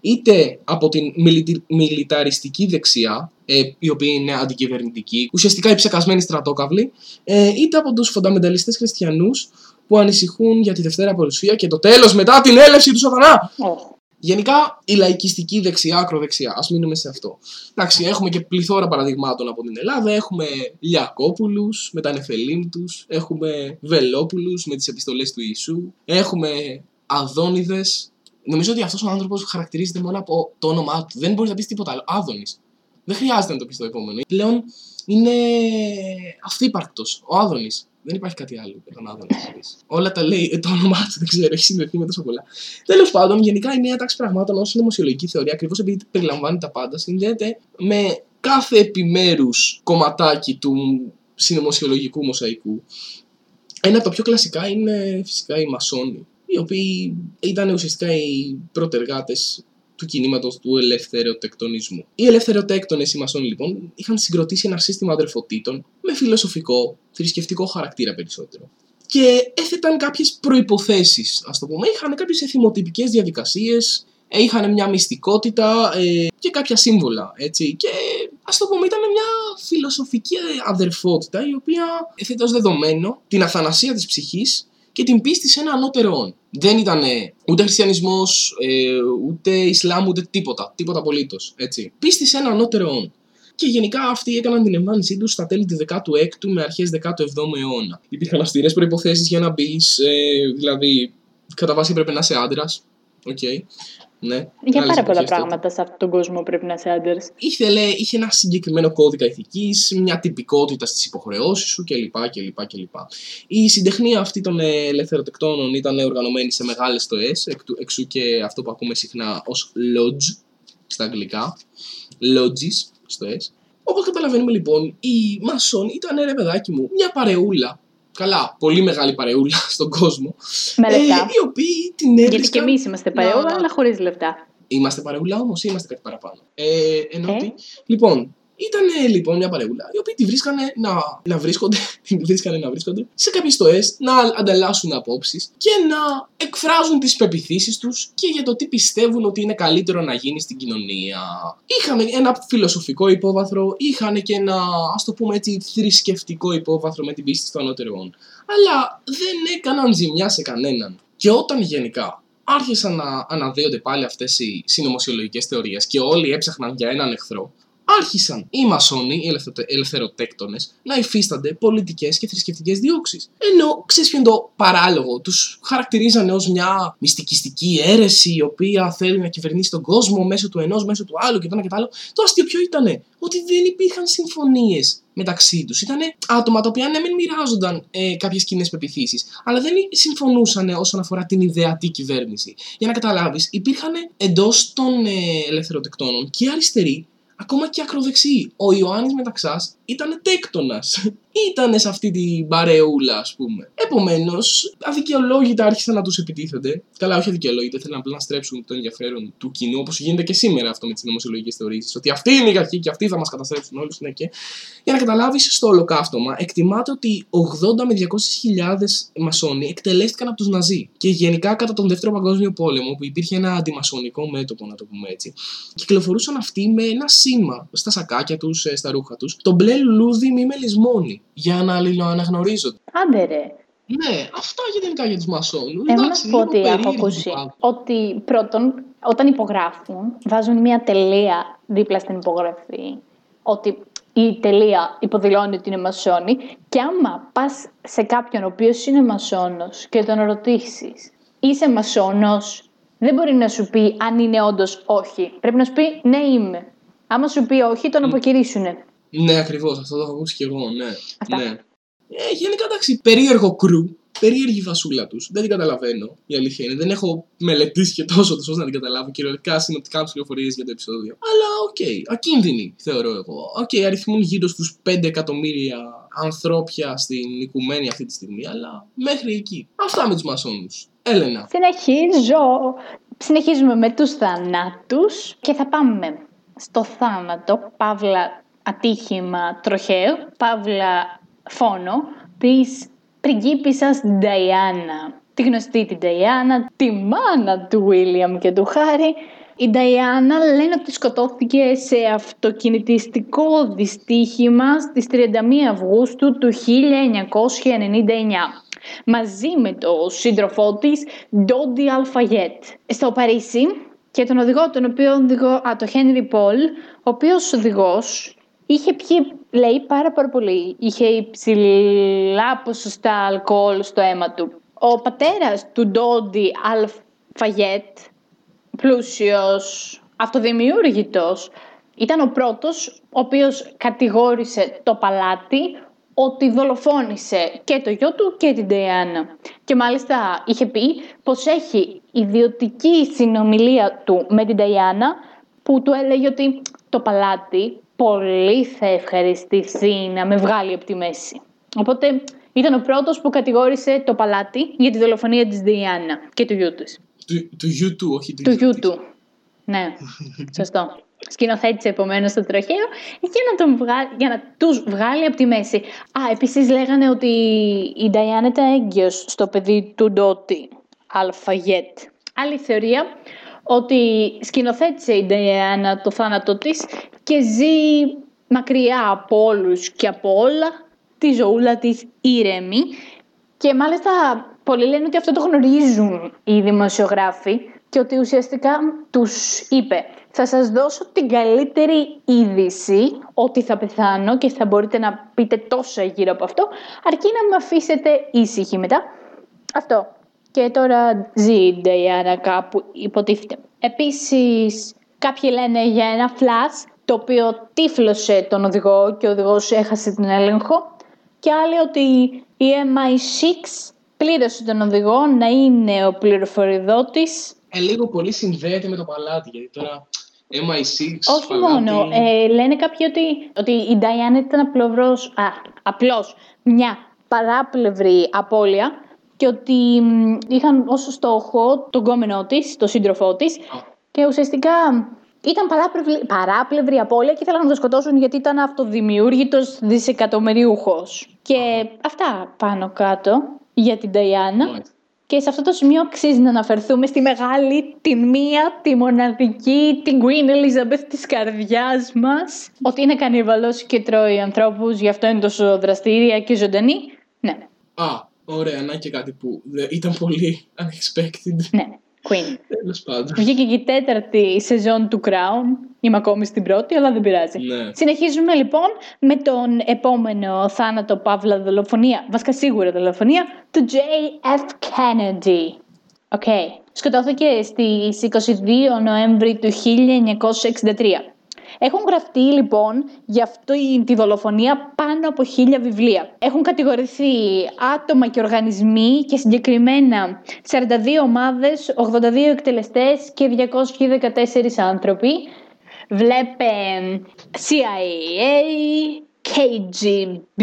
είτε από την μιλιτι- μιλιταριστική δεξιά, ε, η οποία είναι αντικυβερνητική, ουσιαστικά οι ψεκασμένοι στρατόκαυλοι, ε, είτε από τους φονταμενταλιστές χριστιανούς που ανησυχούν για τη Δευτέρα Παρουσία και το τέλος μετά την έλευση του Σατανά. Οχ. Γενικά η λαϊκιστική δεξιά, ακροδεξιά. Α μείνουμε σε αυτό. Εντάξει, έχουμε και πληθώρα παραδειγμάτων από την Ελλάδα. Έχουμε Λιακόπουλους με τα νεφελίμ τους. Έχουμε Βελόπουλους με τις επιστολές του Ιησού. Έχουμε Αδόνιδες. Νομίζω ότι αυτός ο άνθρωπος χαρακτηρίζεται μόνο από το όνομά του. Δεν μπορείς να πεις τίποτα άλλο. Άδωνης. Δεν χρειάζεται να το πεις το επόμενο. Πλέον είναι αυθύπαρκτο. Ο Άδωνης. Δεν υπάρχει κάτι άλλο για τον Άδωνη. να πεις. Όλα τα λέει ε, το όνομά του, δεν ξέρω, έχει συνδεθεί με τόσο πολλά. Τέλος πάντων, γενικά η νέα τάξη πραγμάτων ως συνωμοσιολογική θεωρία, ακριβώς επειδή περιλαμβάνει τα πάντα, συνδέεται με κάθε επιμέρους κομματάκι του συνωμοσιολογικού μοσαϊκού. Ένα από τα πιο κλασικά είναι φυσικά οι μασόνοι, οι οποίοι ήταν ουσιαστικά οι πρωτεργάτε του κινήματος του ελευθεροτεκτονισμού. Οι ελευθεροτέκτονες, οι μασόνοι λοιπόν, είχαν συγκροτήσει ένα σύστημα αδερφοτήτων με φιλοσοφικό, θρησκευτικό χαρακτήρα περισσότερο. Και έθεταν κάποιες προποθέσει, ας το πούμε. Είχαν κάποιες εθιμοτυπικές διαδικασίες, είχαν μια μυστικότητα ε, και κάποια σύμβολα. Έτσι. Και ας το πούμε, ήταν μια φιλοσοφική αδερφότητα η οποία έθετε ω δεδομένο την αθανασία της ψυχής και την πίστη σε ένα ανώτερο όν. Δεν ήταν ούτε χριστιανισμός, ε, ούτε Ισλάμ, ούτε τίποτα. Τίποτα απολύτως. Πίστη σε ένα ανώτερο όν. Και γενικά αυτοί έκαναν την εμφάνισή τους στα τέλη του 16ου με αρχές 17ου αιώνα. Υπήρχαν αυστηρές προποθέσει για να μπεις, ε, δηλαδή κατά βάση πρέπει να είσαι άντρας. Οκ. Ναι. Για Άλλες πάρα πολλά εποχές τότε. πράγματα σε αυτόν τον κόσμο πρέπει να είσαι άντρα. Ήθελε, είχε ένα συγκεκριμένο κώδικα ηθικής, μια τυπικότητα στις υποχρεώσεις σου κλπ. κλπ, κλπ. Η συντεχνία αυτή των ε, ελευθεροτεκτώνων ήταν οργανωμένη σε μεγάλες στοές, εκ του- εξού και αυτό που ακούμε συχνά ως lodge στα αγγλικά, lodges, στοές. Όπως καταλαβαίνουμε λοιπόν, οι μασόνοι ήταν ρε παιδάκι μου, μια παρεούλα, καλά, πολύ μεγάλη παρεούλα στον κόσμο, Με λεφτά. ε, οι οποίοι την Γιατί και έβρισκαν εμείς είμαστε παρεούλα, να- αλλά χωρίς λεφτά. Είμαστε παρεούλα όμως ή είμαστε κάτι παραπάνω. Ε, ενώ Ε; ότι- Λοιπόν, ήταν λοιπόν μια παρεούλα οι οποίοι τη βρίσκανε να, να βρίσκονται, την βρίσκανε να βρίσκονται σε κάποιες στοές, να ανταλλάσσουν απόψεις και να εκφράζουν τις πεπιθήσεις τους και για το τι πιστεύουν ότι είναι καλύτερο να γίνει στην κοινωνία. Είχαν ένα φιλοσοφικό υπόβαθρο, είχαν και ένα ας το πούμε έτσι θρησκευτικό υπόβαθρο με την πίστη στο ανώτερο όν. Αλλά δεν έκαναν ζημιά σε κανέναν. Και όταν γενικά άρχισαν να αναδύονται πάλι αυτές οι συνωμοσιολογικές θεωρίες και όλοι έψαχναν για έναν εχθρό, άρχισαν οι μασόνοι, οι ελευθερωτε- ελευθεροτέκτονες, να υφίστανται πολιτικές και θρησκευτικές διώξεις. Ενώ, ξέρεις ποιο είναι το παράλογο, τους χαρακτηρίζανε ως μια μυστικιστική αίρεση η οποία θέλει να κυβερνήσει τον κόσμο μέσω του ενός, μέσω του άλλου και το ένα και το άλλο. Το αστείο ποιο ήτανε, ότι δεν υπήρχαν συμφωνίες μεταξύ τους. Ήταν άτομα τα οποία ναι, μεν μοιράζονταν ε, κάποιες κοινέ πεπιθήσεις, αλλά δεν συμφωνούσαν όσον αφορά την ιδεατή κυβέρνηση. Για να καταλάβεις, υπήρχαν εντός των ε, ελευθεροτεκτώνων και αριστεροί, ακόμα και ακροδεξιοί. Ο Ιωάννης Μεταξάς ήταν τέκτονας. Ήταν σε αυτή την παρεούλα, ας πούμε. Επομένως, αδικαιολόγητα άρχισαν να τους επιτίθενται. Καλά, όχι αδικαιολόγητα, ήθελαν απλά να στρέψουν το ενδιαφέρον του κοινού, όπως γίνεται και σήμερα αυτό με τις νομοσιολογικέ θεωρήσεις. Ότι αυτοί είναι οι αρχοί και αυτοί θα μας καταστρέψουν όλους. Ναι, και για να καταλάβεις στο ολοκαύτωμα, εκτιμάται ότι 80 με 200.000 μασόνοι εκτελέστηκαν από τους Ναζί. Και γενικά κατά τον Δεύτερο Παγκόσμιο Πόλεμο, που υπήρχε ένα αντιμασονικό μέτωπο, να το πούμε έτσι, κυκλοφορούσαν αυτοί με ένα σήμα στα σακάκια τους, στα ρούχα τους, το μπλε λουλούδι μη μελισμόνι, για να αλληλοαναγνωρίζονται. Άντε ρε. Ναι, αυτά γενικά για τους μασόνου. Εγώ να σου πω ότι έχω ακούσει ότι πρώτον, όταν υπογράφουν, βάζουν μια τελεία δίπλα στην υπογραφή. Ότι η τελεία υποδηλώνει ότι είναι μασόνοι και άμα πας σε κάποιον ο οποίος είναι μασόνος και τον ρωτήσεις είσαι μασόνος, δεν μπορεί να σου πει αν είναι όντως όχι. Πρέπει να σου πει ναι είμαι. Άμα σου πει όχι, τον αποκηρύσουνε. Ναι, ακριβώς. Αυτό το έχω ακούσει και εγώ. Ναι. Αυτά. ναι. Ε, γενικά εντάξει, περίεργο crew. Περίεργη φασούλα τους. Δεν την καταλαβαίνω. Η αλήθεια είναι. Δεν έχω μελετήσει και τόσο τόσο να την καταλάβω. Κυριολεκτικά συνοπτικότατες πληροφορίες για το επεισόδιο. Αλλά οκ. Ακίνδυνοι θεωρώ εγώ. Οκ, αριθμούν γύρω στους 5 εκατομμύρια ανθρώπια στην οικουμένη αυτή τη στιγμή. Αλλά μέχρι εκεί. Αυτά με τους μασόνους. Έλενα. Συνεχίζω. Συνεχίζουμε με τους θανάτους και θα πάμε στο θάνατο, παύλα ατύχημα τροχαίο, παύλα φόνο, της πριγκίπισσας Νταϊάννα. Τη γνωστή την Νταϊάννα, τη μάνα του Βίλιαμ και του Χάρη. Η Νταϊάννα λένε ότι σκοτώθηκε σε αυτοκινητιστικό δυστύχημα στις 31 Αυγούστου του 1999 μαζί με το σύντροφό της Ντόντι Αλφαγέτ στο Παρίσι και τον οδηγό, τον οποίο οδηγό, α, το Χένρι Πολ, ο οποίος οδηγός είχε πιει, λέει, πάρα, πάρα πολύ. Είχε υψηλά ποσοστά αλκοόλ στο αίμα του. Ο πατέρας του Ντόντι Αλφαγέτ, πλούσιος, αυτοδημιούργητος, ήταν ο πρώτος ο οποίος κατηγόρησε το παλάτι ότι δολοφόνησε και το γιο του και την Ντεάννα. Και μάλιστα είχε πει πως έχει ιδιωτική συνομιλία του με την Νταϊάννα που του έλεγε ότι το παλάτι πολύ θα ευχαριστηθεί να με βγάλει από τη μέση. Οπότε ήταν ο πρώτος που κατηγόρησε το παλάτι για τη δολοφονία της Νταϊάννα και του γιού της. Του, του γιού του, όχι του, Του γιού γιου της. του. Ναι, σωστό. Σκηνοθέτησε επομένως το τροχαίο για να, τον βγάλει, για να τους βγάλει από τη μέση. Α, επίσης λέγανε ότι η Νταϊάννα ήταν έγκυος στο παιδί του Ντότι, Αλφαγέτ. Άλλη θεωρία ότι σκηνοθέτησε η Νταϊάννα το θάνατό της και ζει μακριά από όλους και από όλα τη ζωούλα της ήρεμη και μάλιστα πολλοί λένε ότι αυτό το γνωρίζουν οι δημοσιογράφοι και ότι ουσιαστικά τους είπε θα σας δώσω την καλύτερη είδηση ότι θα πεθάνω και θα μπορείτε να πείτε τόσα γύρω από αυτό αρκεί να με αφήσετε ήσυχη μετά. Αυτό. Και τώρα ζει η Νταϊάννα κάπου υποτίθεται. Επίσης κάποιοι λένε για ένα φλας το οποίο τύφλωσε τον οδηγό και ο οδηγός έχασε τον έλεγχο και άλλοι ότι η MI6 πλήρωσε τον οδηγό να είναι ο πληροφοριδότης Ε, λίγο πολύ συνδέεται με το παλάτι, γιατί τώρα MI6, Όχι παλάτι... μόνο. Ε, λένε κάποιοι ότι, ότι η Νταϊάννα ήταν απλώς, α, απλώς μια παράπλευρη απώλεια και ότι μ, είχαν ως στόχο τον κόμενό της, τον σύντροφό της Α. και ουσιαστικά ήταν παράπλευρη, παράπλευρη απώλεια και ήθελαν να τον σκοτώσουν γιατί ήταν αυτοδημιούργητος δισεκατομμυριούχος. Και αυτά πάνω κάτω για την Νταϊάννα. Μάλιστα. Και σε αυτό το σημείο αξίζει να αναφερθούμε στη μεγάλη, τη μία, τη μοναδική, την Queen Elizabeth της καρδιάς μας. Ότι είναι κανίβαλος και τρώει ανθρώπους, γι' αυτό είναι τόσο δραστήρια και ζωντανή. Ναι, Α, ωραία, να και κάτι που δε- ήταν πολύ unexpected. ναι, Queen. Τέλος πάντων. Βγήκε και η τέταρτη σεζόν του Crown. Είμαι ακόμη στην πρώτη, αλλά δεν πειράζει. Ναι. Συνεχίζουμε λοιπόν με τον επόμενο θάνατο παύλα δολοφονία, βασικά σίγουρα δολοφονία, του J.F. Kennedy. Ok. Σκοτώθηκε στις 22 Νοέμβρη του 1963. Έχουν γραφτεί λοιπόν για αυτή τη δολοφονία πάνω από χίλια βιβλία. Έχουν κατηγορηθεί άτομα και οργανισμοί και συγκεκριμένα 42 ομάδες, 82 εκτελεστές και 214 άνθρωποι. Βλέπε CIA, KGB,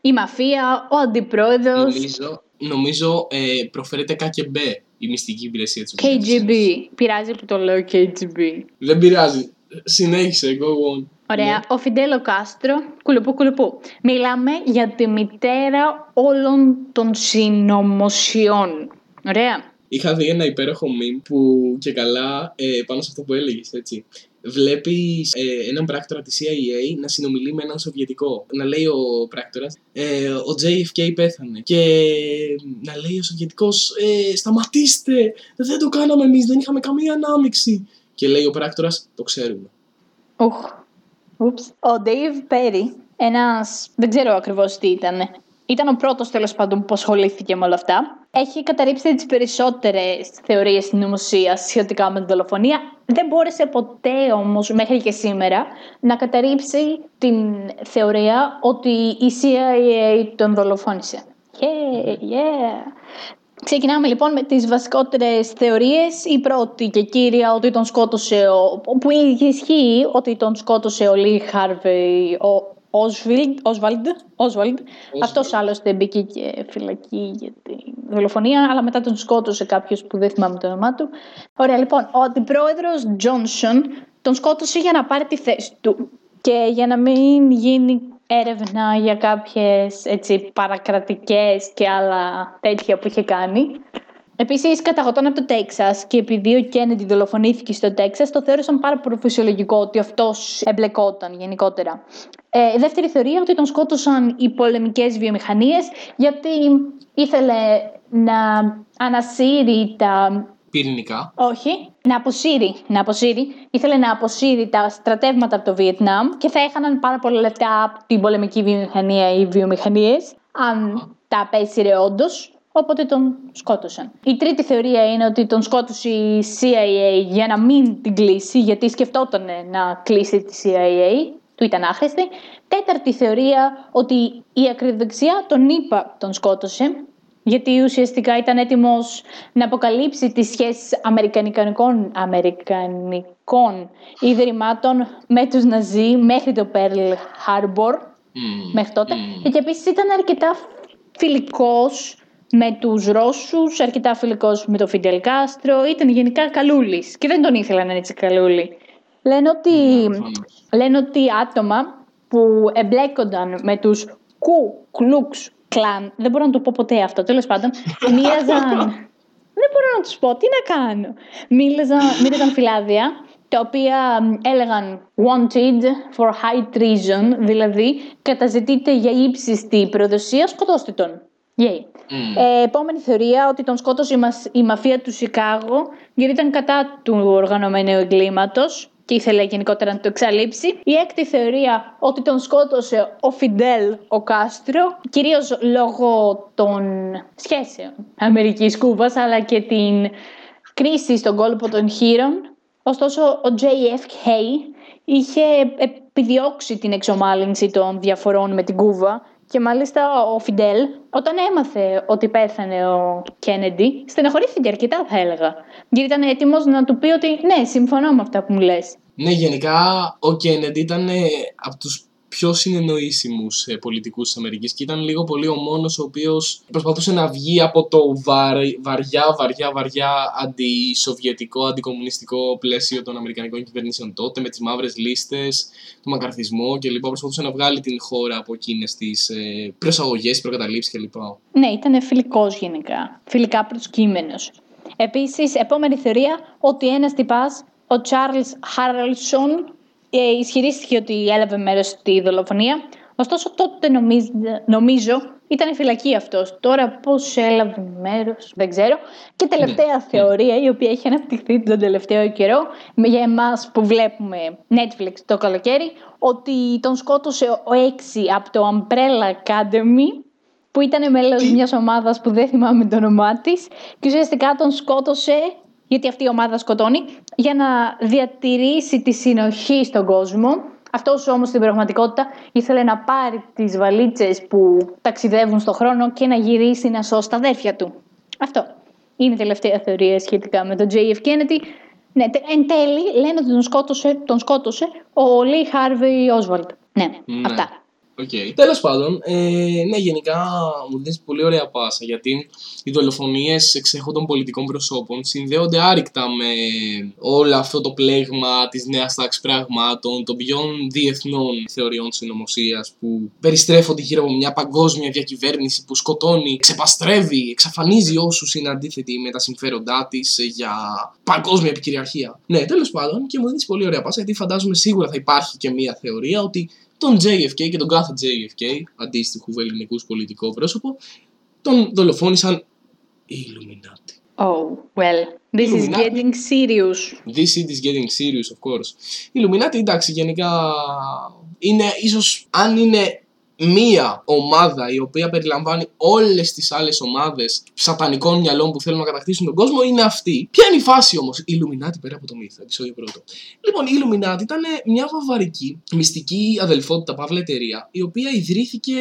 η μαφία, ο αντιπρόεδρος, Νομίζω, νομίζω ε, προφέρεται ΚΚΜ η μυστική υπηρεσία της KGB. Ουσίας. Πειράζει που το λέω KGB. Δεν πειράζει. Συνέχισε, go on. Ωραία. Ναι. Ο Φιντέλο Κάστρο, κουλουπού κουλουπού. Μιλάμε για τη μητέρα όλων των συνωμοσιών. Ωραία. Είχα δει ένα υπέροχο meme που και καλά ε, πάνω σε αυτό που έλεγες, έτσι. Βλέπεις ε, έναν πράκτορα της CIA να συνομιλεί με έναν Σοβιετικό. Να λέει ο πράκτορας, ε, ο JFK πέθανε. Και να λέει ο Σοβιετικός, ε, σταματήστε, δεν το κάναμε εμείς, δεν είχαμε καμία ανάμειξη. Και λέει ο πράκτορας, το ξέρουμε. Ουχ. Ούψ. Ο Dave Perry, ένας, δεν ξέρω ακριβώς τι ήταν, ήταν ο πρώτος τέλος πάντων που ασχολήθηκε με όλα αυτά. Έχει καταρρύψει τις περισσότερες θεωρίες συνωμοσίας σχετικά με τη δολοφονία. Δεν μπόρεσε ποτέ όμως μέχρι και σήμερα να καταρρύψει την θεωρία ότι η CIA τον δολοφόνησε. Yeah, yeah. Ξεκινάμε λοιπόν με τις βασικότερες θεωρίες. Η πρώτη και κύρια ότι τον σκότωσε, ο, που ισχύει ότι τον σκότωσε ο Λί Χάρβεϊ, ο Oswald, Oswald, Oswald. Αυτός άλλωστε μπήκε και φυλακή για τη δολοφονία, αλλά μετά τον σκότωσε κάποιος που δεν θυμάμαι το όνομά του. Ωραία λοιπόν, ο αντιπρόεδρος Τζόνσον τον σκότωσε για να πάρει τη θέση του. Και για να μην γίνει έρευνα για κάποιες έτσι, παρακρατικές και άλλα τέτοια που είχε κάνει. Επίσης, καταγόταν από το Τέξας και επειδή ο Κέννεντι δολοφονήθηκε στο Τέξας, το θεώρησαν πάρα πολύ φυσιολογικό ότι αυτός εμπλεκόταν γενικότερα. Ε, δεύτερη θεωρία ότι τον σκότωσαν οι πολεμικές βιομηχανίες γιατί ήθελε να ανασύρει τα Πυρηνικά. όχι, να αποσύρει, να αποσύρει. Ήθελε να αποσύρει τα στρατεύματα από το Βιετνάμ και θα έχαναν πάρα πολλά λεφτά από την πολεμική βιομηχανία ή βιομηχανίες, αν τα απέσυρε όντως. Οπότε τον σκότωσαν. Η τρίτη θεωρία είναι ότι τον σκότωσε η CIA για να μην την κλείσει, γιατί σκεφτόταν να κλείσει τη CIA, του ήταν άχρηστη. Τέταρτη θεωρία ότι η ακροδεξιά τον είπα τον σκότωσε, γιατί ουσιαστικά ήταν έτοιμος να αποκαλύψει τις σχέσεις αμερικανικών, αμερικανικών ιδρυμάτων με τους Ναζί μέχρι το Pearl Harbor, μέχρι τότε. Και επίσης ήταν αρκετά φιλικός με τους Ρώσους, αρκετά φιλικός με τον Φιντελ Κάστρο, ήταν γενικά καλούλης και δεν τον ήθελαν έτσι καλούλη. Λένε ότι, λένε ότι άτομα που εμπλέκονταν με τους Κου Κλουξ Κλάν, δεν μπορώ να το πω ποτέ αυτό, τέλος πάντων, μοίραζαν... δεν μπορώ να τους πω, τι να κάνω. Μίλαζαν, μοίραζαν φυλάδια, τα οποία έλεγαν wanted for high treason, δηλαδή καταζητείτε για ύψιστη προδοσία, σκοτώστε τον. Yay. Ε, επόμενη θεωρία ότι τον σκότωσε η, μας- η μαφία του Σικάγο γιατί ήταν κατά του οργανωμένου εγκλήματος και ήθελε γενικότερα να το εξαλείψει. Η έκτη θεωρία ότι τον σκότωσε ο Φιντέλ ο Κάστρο κυρίως λόγω των σχέσεων Αμερικής Κούβας αλλά και την κρίση στον κόλπο των χείρων. Ωστόσο ο JFK είχε επιδιώξει την εξομάλυνση των διαφορών με την Κούβα και μάλιστα ο Φιντέλ, όταν έμαθε ότι πέθανε ο Κέννεντι, στεναχωρήθηκε αρκετά, θα έλεγα. Γιατί ήταν έτοιμος να του πει ότι ναι, συμφωνώ με αυτά που μου λες. Ναι, γενικά ο Κέννεντι ήταν ε, από τους πιο συνεννοήσιμους ε, πολιτικούς της Αμερικής; Και ήταν λίγο πολύ ο μόνος ο οποίος προσπαθούσε να βγει από το βαρ- βαριά, βαριά, βαριά αντισοβιετικό, αντικομμουνιστικό πλαίσιο των Αμερικανικών κυβερνήσεων τότε με τις μαύρες λίστες, τον μακαρθισμό και λοιπά. Προσπαθούσε να βγάλει την χώρα από εκείνες τις ε, προσαγωγές, προκαταλήψεις και λοιπά. Ναι, ήταν φιλικός γενικά. Φιλικά προσκύμενος. Επίσης, επόμενη θεωρία ότι ένας τυπάς, ο Τσάρλ Χάρλσον, ε, ισχυρίστηκε ότι έλαβε μέρος στη δολοφονία. Ωστόσο, τότε νομίζω, νομίζω ήταν φυλακή αυτός. Τώρα, πώς έλαβε μέρος, δεν ξέρω. Και τελευταία θεωρία, η οποία έχει αναπτυχθεί τον τελευταίο καιρό, με- για εμάς που βλέπουμε Netflix το καλοκαίρι, ότι τον σκότωσε ο Έξι από το Umbrella Academy που ήταν μέλος μιας ομάδας που δεν θυμάμαι το όνομά της και ουσιαστικά τον σκότωσε, γιατί αυτή η ομάδα σκοτώνει, για να διατηρήσει τη συνοχή στον κόσμο. Αυτός όμως στην πραγματικότητα ήθελε να πάρει τις βαλίτσες που ταξιδεύουν στον χρόνο και να γυρίσει να σώσει τα αδέρφια του. Αυτό είναι η τελευταία θεωρία σχετικά με τον JF Kennedy. Ναι, τε- εν τέλει λένε ότι τον σκότωσε, τον σκότωσε ο Λί Χάρβι Όσβαλτ. Ναι, Ναι. αυτά. Okay. Τέλος πάντων, ε, ναι, γενικά μου δίνεις πολύ ωραία πάσα γιατί οι δολοφονίες εξέχοντων πολιτικών προσώπων συνδέονται άρρηκτα με όλο αυτό το πλέγμα της νέας τάξης πραγμάτων, των πιο διεθνών θεωριών συνωμοσίας που περιστρέφονται γύρω από μια παγκόσμια διακυβέρνηση που σκοτώνει, ξεπαστρεύει, εξαφανίζει όσους είναι αντίθετοι με τα συμφέροντά της για παγκόσμια επικυριαρχία. Ναι, τέλος πάντων, και μου δίνεις πολύ ωραία πάσα γιατί φαντάζομαι σίγουρα θα υπάρχει και μια θεωρία ότι τον JFK και τον κάθε JFK, αντίστοιχου ελληνικούς πολιτικό πρόσωπο, τον δολοφόνησαν οι Illuminati. Oh, well, this is Illuminati. getting serious. This it is getting serious, of course. Οι Illuminati, εντάξει, γενικά είναι ίσως, αν είναι μία ομάδα η οποία περιλαμβάνει όλες τις άλλες ομάδες σατανικών μυαλών που θέλουν να κατακτήσουν τον κόσμο, είναι αυτή. Ποια είναι η φάση όμως, οι Illuminati πέρα από το μύθο, επεισόδιο πρώτο. Λοιπόν, η Illuminati ήταν μια βαβαρική μυστική αδελφότητα, παύλα εταιρεία, η οποία ιδρύθηκε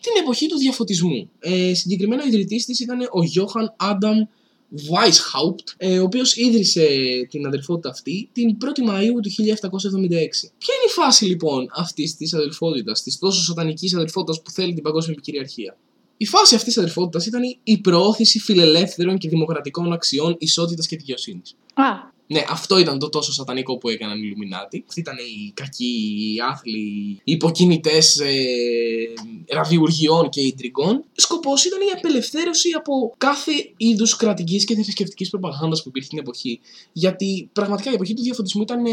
την εποχή του διαφωτισμού. Ε, συγκεκριμένα ο ιδρυτής της ήταν ο Johann Adam Weishaupt, ε, ο οποίος ίδρυσε την αδελφότητα αυτή την 1η Μαΐου του 1776. Ποια είναι η φάση λοιπόν αυτής της αδελφότητας, της τόσο σατανικής αδελφότητας που θέλει την παγκόσμια επικυριαρχία; Η φάση αυτής της αδελφότητας ήταν η προώθηση φιλελεύθερων και δημοκρατικών αξιών, ισότητας και δικαιοσύνης. Α, Ναι, αυτό ήταν το τόσο σατανικό που έκαναν οι Ιλουμινάτι. Αυτοί ήταν οι κακοί, οι άθλοι, οι υποκινητές ε, ραδιουργιών και ιντριγκών. Σκοπός ήταν η απελευθέρωση από κάθε είδους κρατικής και θρησκευτικής προπαγάνδας που υπήρχε την εποχή. Γιατί πραγματικά η εποχή του διαφωτισμού ήταν ε,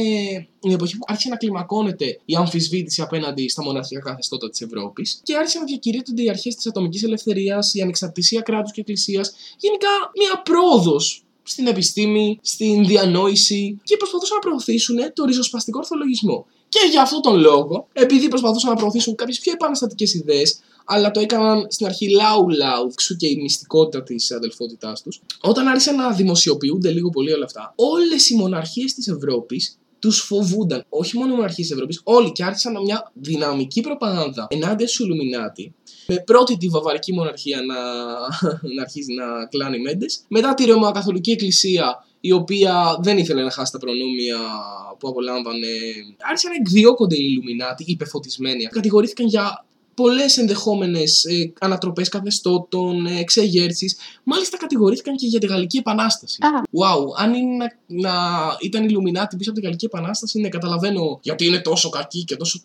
η εποχή που άρχισε να κλιμακώνεται η αμφισβήτηση απέναντι στα μοναρχικά καθεστώτα της Ευρώπης και άρχισαν να διακηρύττονται οι αρχές της ατομικής ελευθερίας, η ανεξαρτησία κράτους και εκκλησίας. Γενικά μια πρόοδος στην επιστήμη, στην διανόηση και προσπαθούσαν να προωθήσουν το ριζοσπαστικό ορθολογισμό. Και για αυτόν τον λόγο, επειδή προσπαθούσαν να προωθήσουν κάποιες πιο επαναστατικές ιδέες, αλλά το έκαναν στην αρχή λαού-λαού, εξού και η μυστικότητα της αδελφότητάς τους, όταν άρχισαν να δημοσιοποιούνται λίγο πολύ όλα αυτά, όλες οι μοναρχίες της Ευρώπης τους φοβούνταν. Όχι μόνο οι μοναρχίε της Ευρώπης, όλοι και άρχισαν μια δυναμική προπαγάνδα ενάντια στους Ιλουμινάτι με πρώτη τη βαβαρική μοναρχία να, να αρχίζει να κλάνει μέντες. Μετά τη Ρωμαϊκή Εκκλησία, η οποία δεν ήθελε να χάσει τα προνόμια που απολάμβανε. Άρχισαν να εκδιώκονται οι Ιλουμινάτοι, οι πεφωτισμένοι. Κατηγορήθηκαν για πολλές ενδεχόμενες ε, ανατροπές καθεστώτων, ε, εξεγέρσεις. Μάλιστα κατηγορήθηκαν και για τη Γαλλική Επανάσταση. Wow, αν είναι να, να ήταν Ιλουμινάτι πίσω από τη Γαλλική Επανάσταση, ναι, καταλαβαίνω γιατί είναι τόσο κακή και τόσο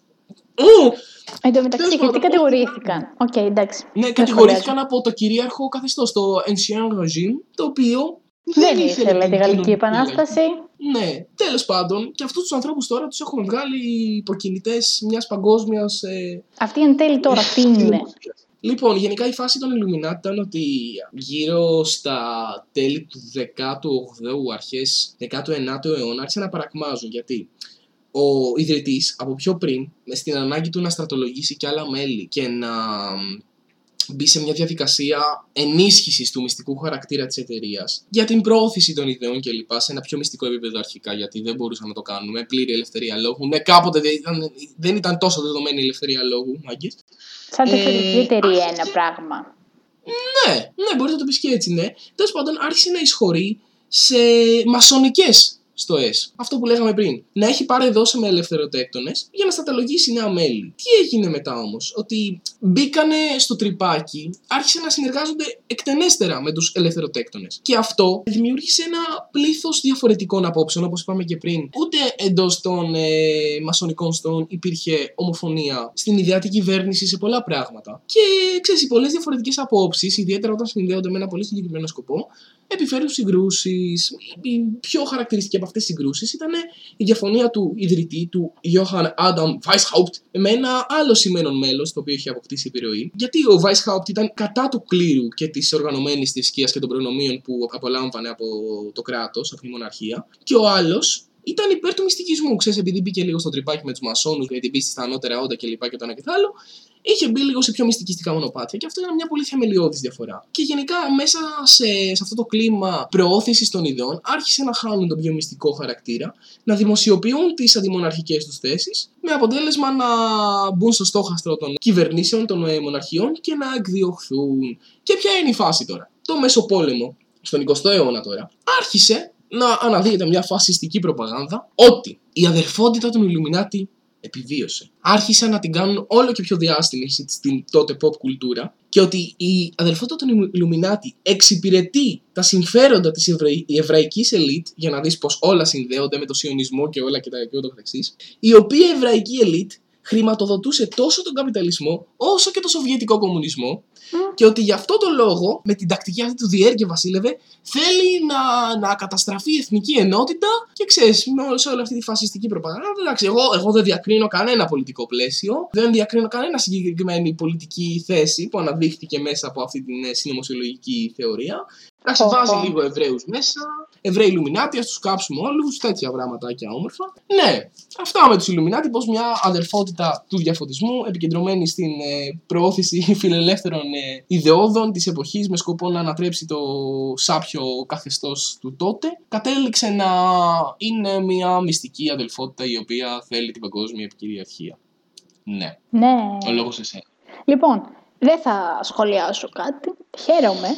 Εν τω μεταξύ, γιατί κατηγορήθηκαν. Ok, okay, εντάξει. Ναι, κατηγορήθηκαν από το κυρίαρχο καθεστώς, το Ancien Regime, το οποίο δεν, δεν ήθελε τη Γαλλική Επανάσταση. Ναι, τέλος πάντων, και αυτούς τους ανθρώπους τώρα τους έχουμε βγάλει υποκινητές μιας παγκόσμιας. Ε... Αυτοί εν τέλει τώρα τι είναι; Λοιπόν, γενικά η φάση των Illuminati ήταν ότι γύρω στα τέλη του 18ου, αρχές 19ου αιώνα άρχισαν να παρακμάζουν. Γιατί ο ιδρυτής από πιο πριν, στην ανάγκη του να στρατολογήσει και άλλα μέλη και να μπει σε μια διαδικασία ενίσχυσης του μυστικού χαρακτήρα της εταιρείας για την προώθηση των ιδεών κλπ. σε ένα πιο μυστικό επίπεδο αρχικά, γιατί δεν μπορούσαν να το κάνουν με πλήρη ελευθερία λόγου. Ναι, κάποτε δεν ήταν, δεν ήταν τόσο δεδομένη η ελευθερία λόγου, μάγκες. Σαν διαφορετική ε, εταιρεία ένα πράγμα. Ναι, ναι, μπορείς να το πεις και έτσι, ναι. Τέλος πάντων, άρχισε να εισχωρεί σε μασονικές στο S. Αυτό που λέγαμε πριν. Να έχει πάρει δόση με ελευθεροτέκτονες για να σταταλογήσει νέα μέλη. Τι έγινε μετά όμως, Ότι μπήκανε στο τρυπάκι, άρχισαν να συνεργάζονται εκτενέστερα με τους ελευθεροτέκτονες. Και αυτό δημιούργησε ένα πλήθος διαφορετικών απόψεων, όπως είπαμε και πριν. Ούτε εντός των ε, μασονικών στών υπήρχε ομοφωνία στην ιδεατή κυβέρνηση σε πολλά πράγματα. Και ξέρεις, οι πολλές διαφορετικές απόψεις, ιδιαίτερα όταν συνδέονται με ένα πολύ συγκεκριμένο σκοπό, επιφέρουν συγκρούσεις. Η πιο χαρακτηριστική από αυτές τις συγκρούσεις ήταν η διαφωνία του ιδρυτή, του Johann Adam Weishaupt, με ένα άλλο σημαίνον μέλος, το οποίο είχε αποκτήσει επιρροή. Γιατί ο Weishaupt ήταν κατά του κλήρου και της οργανωμένης θρησκείας και των προνομίων που απολάμβανε από το κράτος, από τη μοναρχία. Και ο άλλος ήταν υπέρ του μυστικισμού. Ξέρεις, επειδή μπήκε λίγο στο τρυπάκι με τους μασόνους για την πίστη στα ανώτερα όντα κλπ. Και το ένα και το άλλο, είχε μπει λίγο σε πιο μυστικιστικά μονοπάτια. Και αυτό ήταν μια πολύ θεμελιώδης διαφορά. Και γενικά μέσα σε, σε αυτό το κλίμα προώθησης των ιδεών άρχισε να χάνουν τον πιο μυστικό χαρακτήρα, να δημοσιοποιούν τις αντιμοναρχικές τους θέσεις, με αποτέλεσμα να μπουν στο στόχαστρο των κυβερνήσεων, των ε, μοναρχιών και να εκδιωχθούν. Και ποια είναι η φάση τώρα; Το Μεσοπόλεμο, στον 20ο αιώνα τώρα, άρχισε να αναδύεται μια φασιστική προπαγάνδα ότι η αδερφότητα των Ιλουμινάτη επιβίωσε. Άρχισαν να την κάνουν όλο και πιο διάστημη στην τότε pop κουλτούρα και ότι η αδερφότητα των Ιλουμινάτη εξυπηρετεί τα συμφέροντα της Εβραη... εβραϊκής ελίτ, για να δεις πως όλα συνδέονται με το σιωνισμό και όλα και τα και ούτω καθεξής, η οποία εβραϊκή ελίτ χρηματοδοτούσε τόσο τον καπιταλισμό όσο και τον σοβιετικό κομμουνισμό και ότι γι' αυτό το λόγο, με την τακτική αυτή του διέρκεια βασίλευε, θέλει να, να καταστραφεί η εθνική ενότητα και ξέρεις, σε όλη αυτή τη φασιστική προπαγάνδα. Εντάξει, εγώ, εγώ δεν διακρίνω κανένα πολιτικό πλαίσιο, δεν διακρίνω κανένα συγκεκριμένη πολιτική θέση που αναδείχθηκε μέσα από αυτή την ε, συνωμοσιολογική θεωρία. Εντάξει, βάζει λίγο Εβραίους μέσα. Εβραίοι Ιλουμινάτι, ας τους κάψουμε όλους. Τέτοια και όμορφα. Ναι, αυτά με τους Ιλουμινάτι. Πω μια αδερφότητα του διαφωτισμού επικεντρωμένη στην ε, προώθηση φιλελεύθερων ε, ιδεώδων της εποχής με σκοπό να ανατρέψει το σάπιο καθεστώς του τότε, κατέληξε να είναι μια μυστική αδελφότητα η οποία θέλει την παγκόσμια επικυριαρχία. Ναι. Ναι. Ο λόγος σε Λοιπόν, δεν θα σχολιάσω κάτι. Χαίρομαι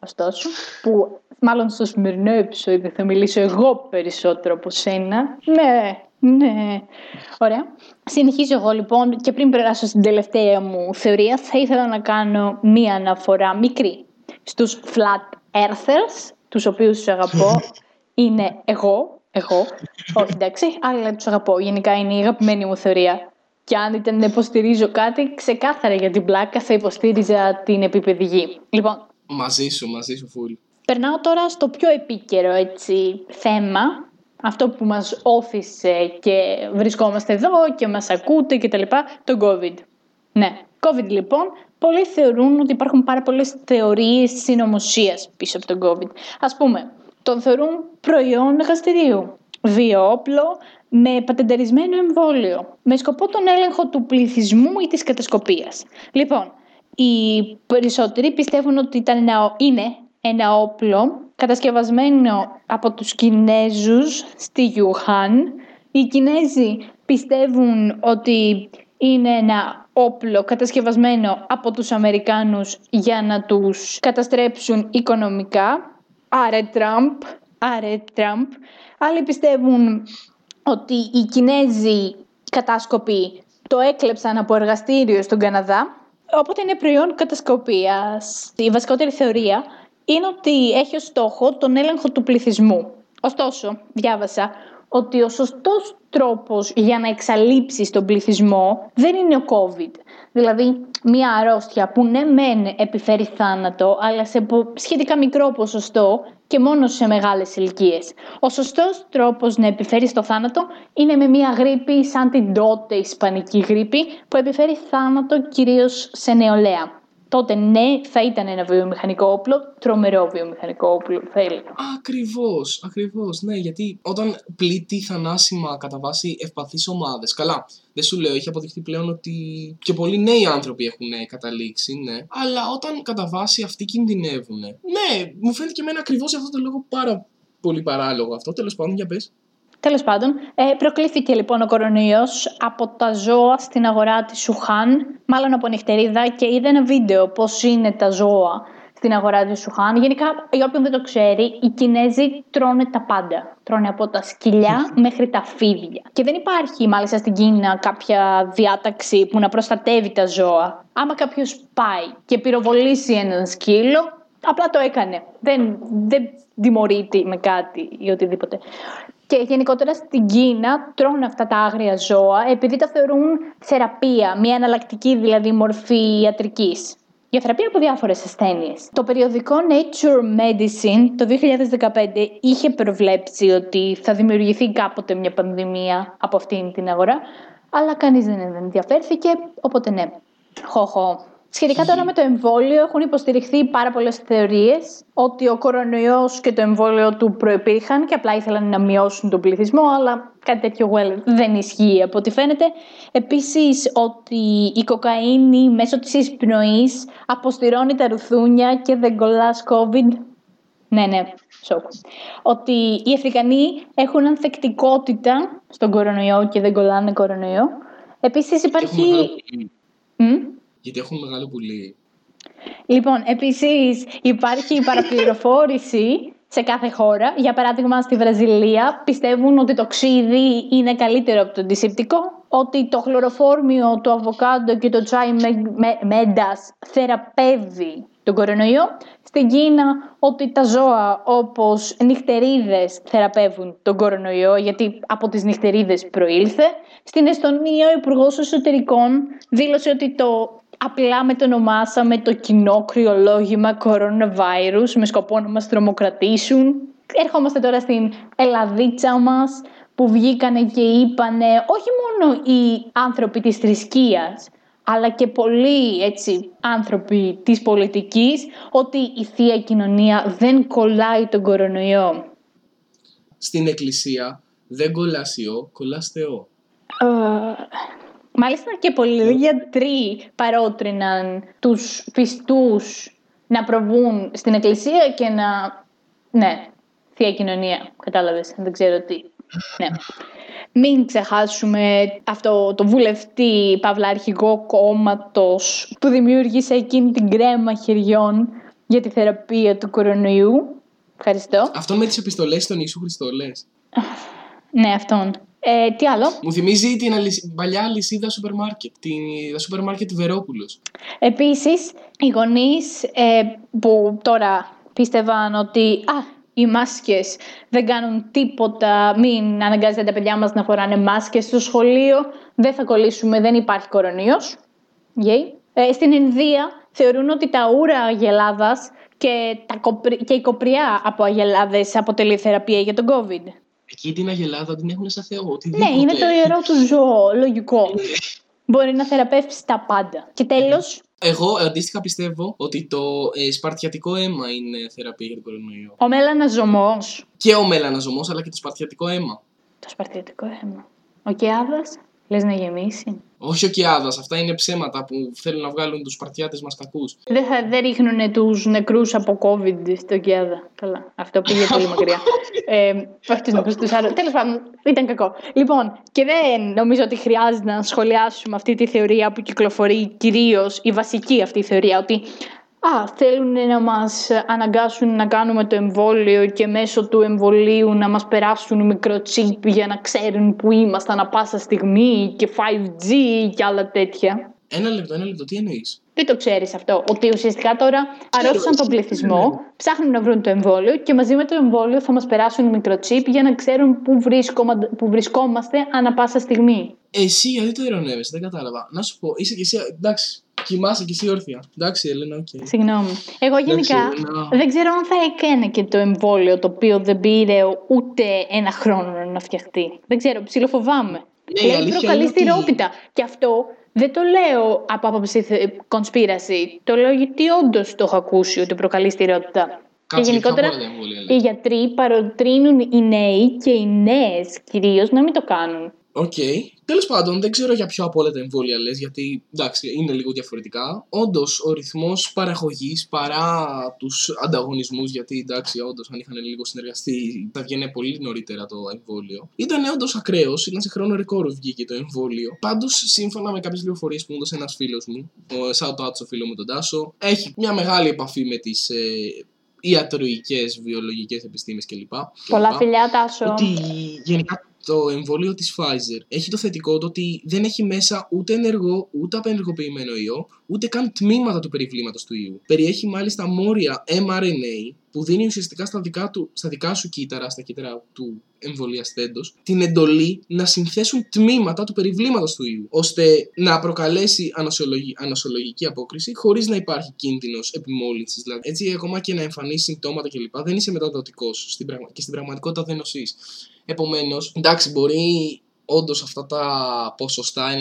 ωστόσο, που μάλλον στο σημερινό επεισόδιο θα μιλήσω εγώ περισσότερο από σένα. Ναι, ναι. Ωραία. Συνεχίζω εγώ λοιπόν και πριν περάσω στην τελευταία μου θεωρία θα ήθελα να κάνω μία αναφορά μικρή στους flat earthers, τους οποίους τους αγαπώ. Είναι εγώ, Εγώ. Όχι, εντάξει, αλλά τους αγαπώ. Γενικά είναι η αγαπημένη μου θεωρία. Και αν ήταν να υποστηρίζω κάτι, ξεκάθαρα για την πλάκα θα υποστήριζα την επίπεδη γη. Λοιπόν, Μαζί σου, μαζί σου, φουλ. περνάω τώρα στο πιο επίκαιρο έτσι, θέμα. Αυτό που μας όθησε και βρισκόμαστε εδώ και μας ακούτε και τα λοιπά, το COVID. Ναι, COVID λοιπόν, πολλοί θεωρούν ότι υπάρχουν πάρα πολλές θεωρίες συνωμοσίας πίσω από τον COVID. Ας πούμε, τον θεωρούν προϊόν εργαστηρίου, βιόπλο με πατεντερισμένο εμβόλιο, με σκοπό τον έλεγχο του πληθυσμού ή της κατασκοπίας. Λοιπόν, οι περισσότεροι πιστεύουν ότι ήταν ένα, είναι ένα όπλο κατασκευασμένο από τους Κινέζους στη Γιουχάν. Οι Κινέζοι πιστεύουν ότι είναι ένα όπλο κατασκευασμένο από τους Αμερικάνους για να τους καταστρέψουν οικονομικά. Άρε Τραμπ, άρε Τραμπ. Άλλοι πιστεύουν ότι οι Κινέζοι κατάσκοποι το έκλεψαν από εργαστήριο στον Καναδά. Οπότε είναι προϊόν κατασκοπίας. Η βασικότερη θεωρία είναι ότι έχει ως στόχο τον έλεγχο του πληθυσμού. Ωστόσο, διάβασα ότι ο σωστός τρόπος για να εξαλείψεις τον πληθυσμό δεν είναι ο COVID. Δηλαδή, μια αρρώστια που ναι μεν επιφέρει θάνατο, αλλά σε πο- σχετικά μικρό ποσοστό και μόνο σε μεγάλες ηλικίες. Ο σωστός τρόπος να επιφέρει το θάνατο είναι με μια γρήπη σαν την τότε ισπανική γρήπη που επιφέρει θάνατο κυρίως σε νεολαία. Τότε ναι, θα ήταν ένα βιομηχανικό όπλο, τρομερό βιομηχανικό όπλο, θα έλεγα. Ακριβώς, ακριβώς. Ναι, γιατί όταν πλήττει θανάσιμα κατά βάση ευπαθείς ομάδες. Καλά, δεν σου λέω, έχει αποδειχθεί πλέον ότι και πολλοί νέοι άνθρωποι έχουν καταλήξει, ναι. Αλλά όταν κατά βάση αυτοί κινδυνεύουν. Ναι, μου φαίνεται και εμένα ακριβώς για αυτό το λόγο πάρα πολύ παράλογο αυτό. Τέλος πάντων, για πες. Τέλος πάντων, ε, προκλήθηκε λοιπόν ο κορονοϊός από τα ζώα στην αγορά της Σουχάν, μάλλον από νυχτερίδα και είδα ένα βίντεο πώς είναι τα ζώα στην αγορά της Σουχάν. Γενικά, για όποιον δεν το ξέρει, οι Κινέζοι τρώνε τα πάντα. Τρώνε από τα σκυλιά μέχρι τα φίδια. Και δεν υπάρχει μάλιστα στην Κίνα κάποια διάταξη που να προστατεύει τα ζώα. Άμα κάποιος πάει και πυροβολήσει έναν σκύλο, απλά το έκανε. Δεν, δεν τιμωρείται με κάτι ή οτιδήποτε. Και γενικότερα στην Κίνα τρώνε αυτά τα άγρια ζώα επειδή τα θεωρούν θεραπεία, μια εναλλακτική δηλαδή μορφή ιατρικής. Για θεραπεία από διάφορες ασθένειες. Το περιοδικό Nature Medicine το 2015 είχε προβλέψει ότι θα δημιουργηθεί κάποτε μια πανδημία από αυτήν την αγορά, αλλά κανείς δεν ενδιαφέρθηκε, οπότε ναι. Χοχο. Σχετικά τώρα με το εμβόλιο έχουν υποστηριχθεί πάρα πολλές θεωρίες ότι ο κορονοϊός και το εμβόλιο του προϋπήρχαν και απλά ήθελαν να μειώσουν τον πληθυσμό, αλλά κάτι τέτοιο well, δεν ισχύει από ό,τι φαίνεται. Επίσης ότι η κοκαίνη μέσω της εισπνοής αποστηρώνει τα ρουθούνια και δεν κολλάς COVID. Ναι, ναι, σοκ. Ότι οι Αφρικανοί έχουν ανθεκτικότητα στον κορονοϊό και δεν κολλάνε κορονοϊό. Επίσης υπάρχει... Έχουν μεγάλο πουλί. Μμ; Γιατί έχουν μεγάλο πουλί. Λοιπόν, επίσης υπάρχει παραπληροφόρηση σε κάθε χώρα. Για παράδειγμα, στη Βραζιλία πιστεύουν ότι το ξύδι είναι καλύτερο από το αντισηπτικό, ότι το χλωροφόρμιο, το αβοκάντο και το τσάι με, με, μέντας θεραπεύει τον κορονοϊό. Στην Κίνα ότι τα ζώα όπως νυχτερίδες θεραπεύουν τον κορονοϊό γιατί από τις νυχτερίδες προήλθε. Στην Εστονία ο υπουργός Εσωτερικών δήλωσε ότι το απλά με το ονομάσαμε το κοινό κρυολόγημα coronavirus με σκοπό να μας τρομοκρατήσουν. Ερχόμαστε τώρα στην Ελλαδίτσα μας που βγήκανε και είπανε όχι μόνο οι άνθρωποι της θρησκείας αλλά και πολλοί έτσι, άνθρωποι της πολιτικής ότι η Θεία Κοινωνία δεν κολλάει τον κορονοϊό. Στην εκκλησία δεν κολλάς ιό, κολλάς Θεό. Ε, μάλιστα και πολλοί γιατροί παρότριναν τους πιστούς να προβούν στην εκκλησία και να... Ναι, Θεία Κοινωνία, κατάλαβες, δεν ξέρω τι. Ναι. Μην ξεχάσουμε αυτό το βουλευτή παύλα αρχηγό κόμματος που δημιούργησε εκείνη την κρέμα χεριών για τη θεραπεία του κορονοϊού. Ευχαριστώ. Αυτόν με τις επιστολές των Ιησού Χριστό λες. Ναι, αυτόν. Ε, τι άλλο; Μου θυμίζει την αλυσ- παλιά αλυσίδα σούπερ μάρκετ. Την τα σούπερ μάρκετ Βερόπουλος. Επίσης, οι γονείς ε, που τώρα πίστευαν ότι α, οι μάσκες δεν κάνουν τίποτα, μην αναγκάζετε τα παιδιά μας να φοράνε μάσκες στο σχολείο, δεν θα κολλήσουμε, δεν υπάρχει κορονοϊός. Yay. Ε, στην Ινδία θεωρούν ότι τα ούρα αγελάδας και, τα κοπρι... και η κοπριά από αγελάδες αποτελεί θεραπεία για τον COVID. Εκεί την αγελάδα την έχουν σαν θεό. Ναι, οτιδήποτε. είναι το ιερό του ζώο, λογικό. Μπορεί να θεραπεύσει τα πάντα. Και τέλος, Εγώ αντίστοιχα πιστεύω ότι το ε, σπαρτιατικό αίμα είναι θεραπεία για τον κορονοϊό. ο μελαναζωμός. Και ο μελαναζωμός αλλά και το σπαρτιατικό αίμα. Το σπαρτιατικό αίμα. Ο Κιάδας, λες να γεμίσει. Όχι ο Κιάδας, αυτά είναι ψέματα που θέλουν να βγάλουν τους σπαρτιάτες μας κακούς. Δεν, θα, δεν ρίχνουν τους νεκρούς από COVID στο Κιάδα. Καλά, αυτό πήγε πολύ μακριά. ε, όχι τους νεκρούς, τους άλλους. Τέλος πάντων, ήταν κακό. Λοιπόν, και δεν νομίζω ότι χρειάζεται να σχολιάσουμε αυτή τη θεωρία που κυκλοφορεί κυρίως, η βασική αυτή θεωρία, ότι Α, θέλουν να μας αναγκάσουν να κάνουμε το εμβόλιο και μέσω του εμβολίου να μας περάσουν μικροτσίπ για να ξέρουν που είμαστε ανα πάσα στιγμή και 5G και άλλα τέτοια. Ένα λεπτό, ένα λεπτό, τι εννοείς; Δεν το ξέρεις αυτό, ότι ουσιαστικά τώρα αρρώστησαν τον πληθυσμό, ναι. ψάχνουν να βρουν το εμβόλιο και μαζί με το εμβόλιο θα μας περάσουν μικροτσίπ για να ξέρουν πού, βρίσκομα- πού βρισκόμαστε ανα πάσα στιγμή. Εσύ γιατί το ειρωνεύεσαι, δεν κατάλαβα. Να σου πω, είσαι και εσύ, εντάξει, κοιμάσαι και εσύ όρθια. Εντάξει, Ελένα, οκ. Συγγνώμη. Εγώ γενικά Ελένα. δεν ξέρω αν θα έκανε και το εμβόλιο το οποίο δεν πήρε ούτε ένα χρόνο να φτιαχτεί. Δεν ξέρω, ψιλοφοβάμαι. Ναι, η Λέει αλήθεια προκαλεί είναι ότι- στειρότητα. Και αυτό δεν το λέω από άποψη θε- conspiracy. Το λέω γιατί όντως το έχω ακούσει ότι προκαλεί στειρότητα. Κάτσε, και για ποια γενικότερα από όλα τα εμβόλια οι λέει. γιατροί παροτρύνουν οι νέοι και οι νέες κυρίως να μην το κάνουν. Οκ. Τέλος πάντων, δεν ξέρω για ποιο από όλα τα εμβόλια λες, γιατί εντάξει, είναι λίγο διαφορετικά. Όντως, ο ρυθμός παραγωγής παρά τους ανταγωνισμούς, γιατί εντάξει, όντως, αν είχαν λίγο συνεργαστεί, θα βγαίνει πολύ νωρίτερα το εμβόλιο. Ήταν όντως ακραίος, ήταν σε χρόνο ρεκόρ βγήκε το εμβόλιο. Πάντως, σύμφωνα με κάποιες πληροφορίε που μου έδωσε ένας φίλος μου, ο shout out στο φίλο μου τον Τάσο, έχει μια μεγάλη επαφή με τις ε, ιατροϊκέ, βιολογικές επιστήμες κλπ. Πολλά κλπ. φιλιά, Τάσο. Ότι γενικά το εμβόλιο της Pfizer έχει το θετικό το ότι δεν έχει μέσα ούτε ενεργό ούτε απενεργοποιημένο ιό, ούτε καν τμήματα του περιβλήματος του ιού. Περιέχει μάλιστα μόρια mRNA που δίνει ουσιαστικά στα δικά, του, στα δικά σου κύτταρα, στα κύτταρα του εμβολιαστέντος, την εντολή να συνθέσουν τμήματα του περιβλήματος του ιού, ώστε να προκαλέσει ανοσιολογη- ανοσιολογική απόκριση χωρίς να υπάρχει κίνδυνος επιμόλυνσης. Δηλαδή, έτσι, ακόμα και να εμφανίσει συμπτώματα κλπ. δεν είσαι μεταδοτικός στην πραγμα- και στην πραγματικότητα δεν νοσείς. Επομένως, εντάξει, μπορεί όντως αυτά τα ποσοστά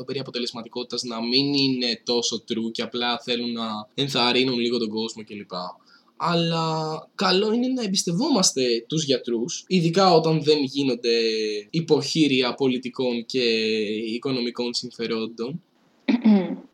90-95% περί αποτελεσματικότητας να μην είναι τόσο true και απλά θέλουν να ενθαρρύνουν λίγο τον κόσμο κλπ. Αλλά καλό είναι να εμπιστευόμαστε τους γιατρούς, ειδικά όταν δεν γίνονται υποχείρια πολιτικών και οικονομικών συμφερόντων,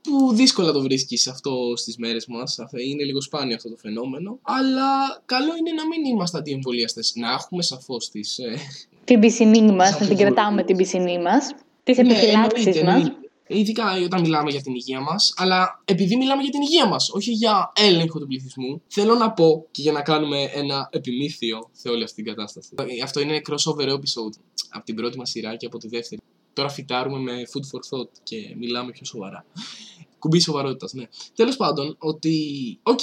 που δύσκολα το βρίσκεις αυτό στις μέρες μας, αφ- είναι λίγο σπάνιο αυτό το φαινόμενο, αλλά καλό είναι να μην είμαστε αντιεμβολιαστές, να έχουμε σαφώς τις... ε, Την πισινή μας, να την Αμφιβολίες. κρατάμε την πισινή μας. Τις Ναι, επιφυλάξεις εννοείται, μας. εννοείται. Ειδικά όταν μιλάμε για την υγεία μας, αλλά επειδή μιλάμε για την υγεία μας, όχι για έλεγχο του πληθυσμού, θέλω να πω και για να κάνουμε ένα επιμήθειο σε όλη αυτή την κατάσταση. Ε, Αυτό είναι crossover episode από την πρώτη μας σειρά και από τη δεύτερη. Τώρα φυτάρουμε με food for thought και μιλάμε πιο σοβαρά. Κουμπί σοβαρότητας, ναι. Τέλος πάντων, ότι, οκ,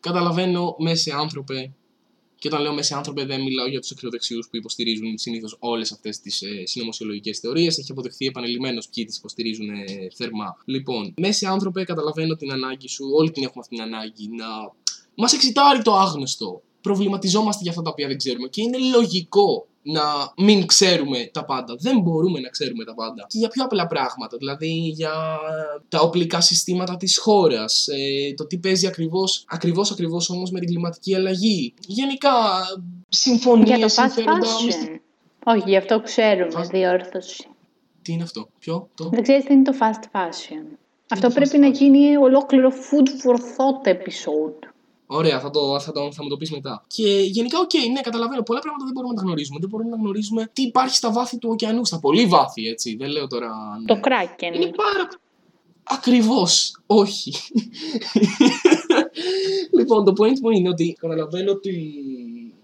καταλαβαίνω μέσε άνθρωπε, και όταν λέω μέσε άνθρωπε, δεν μιλάω για τους ακροδεξιούς που υποστηρίζουν συνήθως όλες αυτές τις ε, συνωμοσιολογικές θεωρίες. Έχει αποδειχθεί επανειλημμένως ποιοι τις υποστηρίζουν ε, θερμά. Λοιπόν, μέσε άνθρωπε, καταλαβαίνω την ανάγκη σου, όλοι την έχουμε αυτή την ανάγκη να μας εξιτάρει το άγνωστο. Προβληματιζόμαστε για αυτά τα οποία δεν ξέρουμε και είναι λογικό να μην ξέρουμε τα πάντα. Δεν μπορούμε να ξέρουμε τα πάντα. Και για πιο απλά πράγματα, δηλαδή για τα οπλικά συστήματα της χώρας, ε, το τι παίζει ακριβώς, ακριβώς, ακριβώς όμως με την κλιματική αλλαγή. Γενικά, συμφωνίες, Για το fast συμφέροντα, μυστικά. fashion. Όχι, γι' αυτό ξέρουμε. Fast- Διόρθωση. Τι είναι αυτό, ποιο, το... Δεν ξέρεις τι είναι το fast fashion. Αυτό το πρέπει fast να fashion? γίνει ολόκληρο food for thought episode. Ωραία, θα, το, θα, το, θα μου το πεις μετά. Και γενικά, οκ, ναι, καταλαβαίνω. Πολλά πράγματα δεν μπορούμε να τα γνωρίζουμε. Δεν μπορούμε να γνωρίζουμε τι υπάρχει στα βάθη του ωκεανού, στα πολύ βάθη, έτσι. Δεν λέω τώρα. ναι. Το Kraken. Είναι πάρα. Ακριβώς. Όχι. λοιπόν, το point μου είναι ότι καταλαβαίνω ότι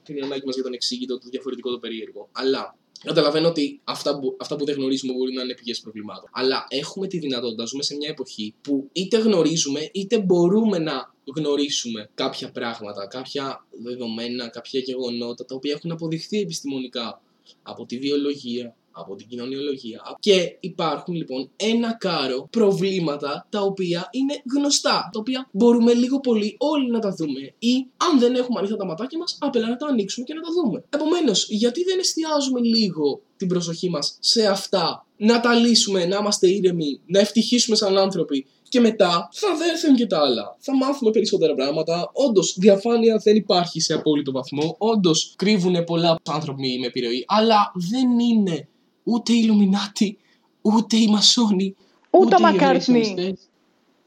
την ανάγκη μας για το ανεξήγητο, το διαφορετικό, το περίεργο. Αλλά καταλαβαίνω ότι αυτά που, αυτά που δεν γνωρίζουμε μπορεί να είναι πηγές προβλημάτων. Αλλά έχουμε τη δυνατότητα, ζούμε σε μια εποχή που είτε γνωρίζουμε είτε μπορούμε να γνωρίσουμε κάποια πράγματα, κάποια δεδομένα, κάποια γεγονότα τα οποία έχουν αποδειχθεί επιστημονικά από τη βιολογία, από την κοινωνιολογία. Και υπάρχουν λοιπόν ένα κάρο προβλήματα τα οποία είναι γνωστά, τα οποία μπορούμε λίγο πολύ όλοι να τα δούμε ή αν δεν έχουμε ανοιχτά τα ματάκια μας, απλά να τα ανοίξουμε και να τα δούμε. Επομένως, γιατί δεν εστιάζουμε λίγο την προσοχή μας σε αυτά, να τα λύσουμε, να είμαστε ήρεμοι, να ευτυχίσουμε σαν άνθρωποι και μετά θα έρθουν και τα άλλα. Θα μάθουμε περισσότερα πράγματα. Όντως, διαφάνεια δεν υπάρχει σε απόλυτο βαθμό. Όντως, κρύβουν πολλά άνθρωποι με επιρροή. Αλλά δεν είναι ούτε οι Ιλουμινάτοι, ούτε οι Μασόνοι. Ούτε ο οι Μακάρτνι. ραισιστές.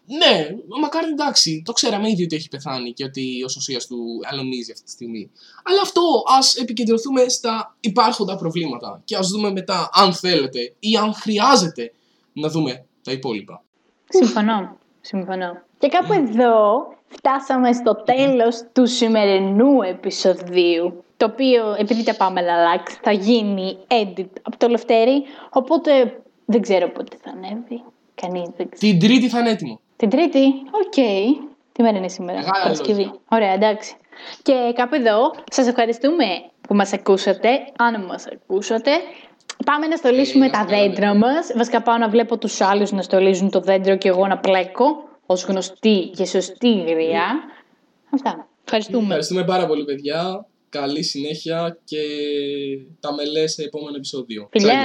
Ναι, ο Μακάρτνι εντάξει, το ξέραμε ήδη ότι έχει πεθάνει και ότι ο σωσίας του αλωνίζει αυτή τη στιγμή. Αλλά αυτό ας επικεντρωθούμε στα υπάρχοντα προβλήματα και ας δούμε μετά, αν θέλετε ή αν χρειάζεται, να δούμε τα υπόλοιπα. Συμφωνώ. Συμφωνώ. Και κάπου εδώ φτάσαμε στο τέλος του σημερινού επεισοδίου. Το οποίο, επειδή τα πάμε να αλλάξει, θα γίνει edit από το Λευτέρι. Οπότε δεν ξέρω πότε θα ανέβει. Κανείς δεν ξέρει. Την Τρίτη θα είναι έτοιμο. Την Τρίτη, οκ. Τι μέρα είναι σήμερα, Μεγάλα Παρασκευή. λόγια. Ωραία, εντάξει. Και κάπου εδώ σας ευχαριστούμε που μας ακούσατε, αν μας ακούσατε. Πάμε να στολίσουμε ε, τα δέντρα ναι. μας. Βασικά πάω να βλέπω τους άλλους να στολίζουν το δέντρο και εγώ να πλέκω ως γνωστή και σωστή γριά. Αυτά. Ευχαριστούμε. Ευχαριστούμε πάρα πολύ, παιδιά. Καλή συνέχεια και τα μελές σε επόμενο επεισόδιο. Φιλιά!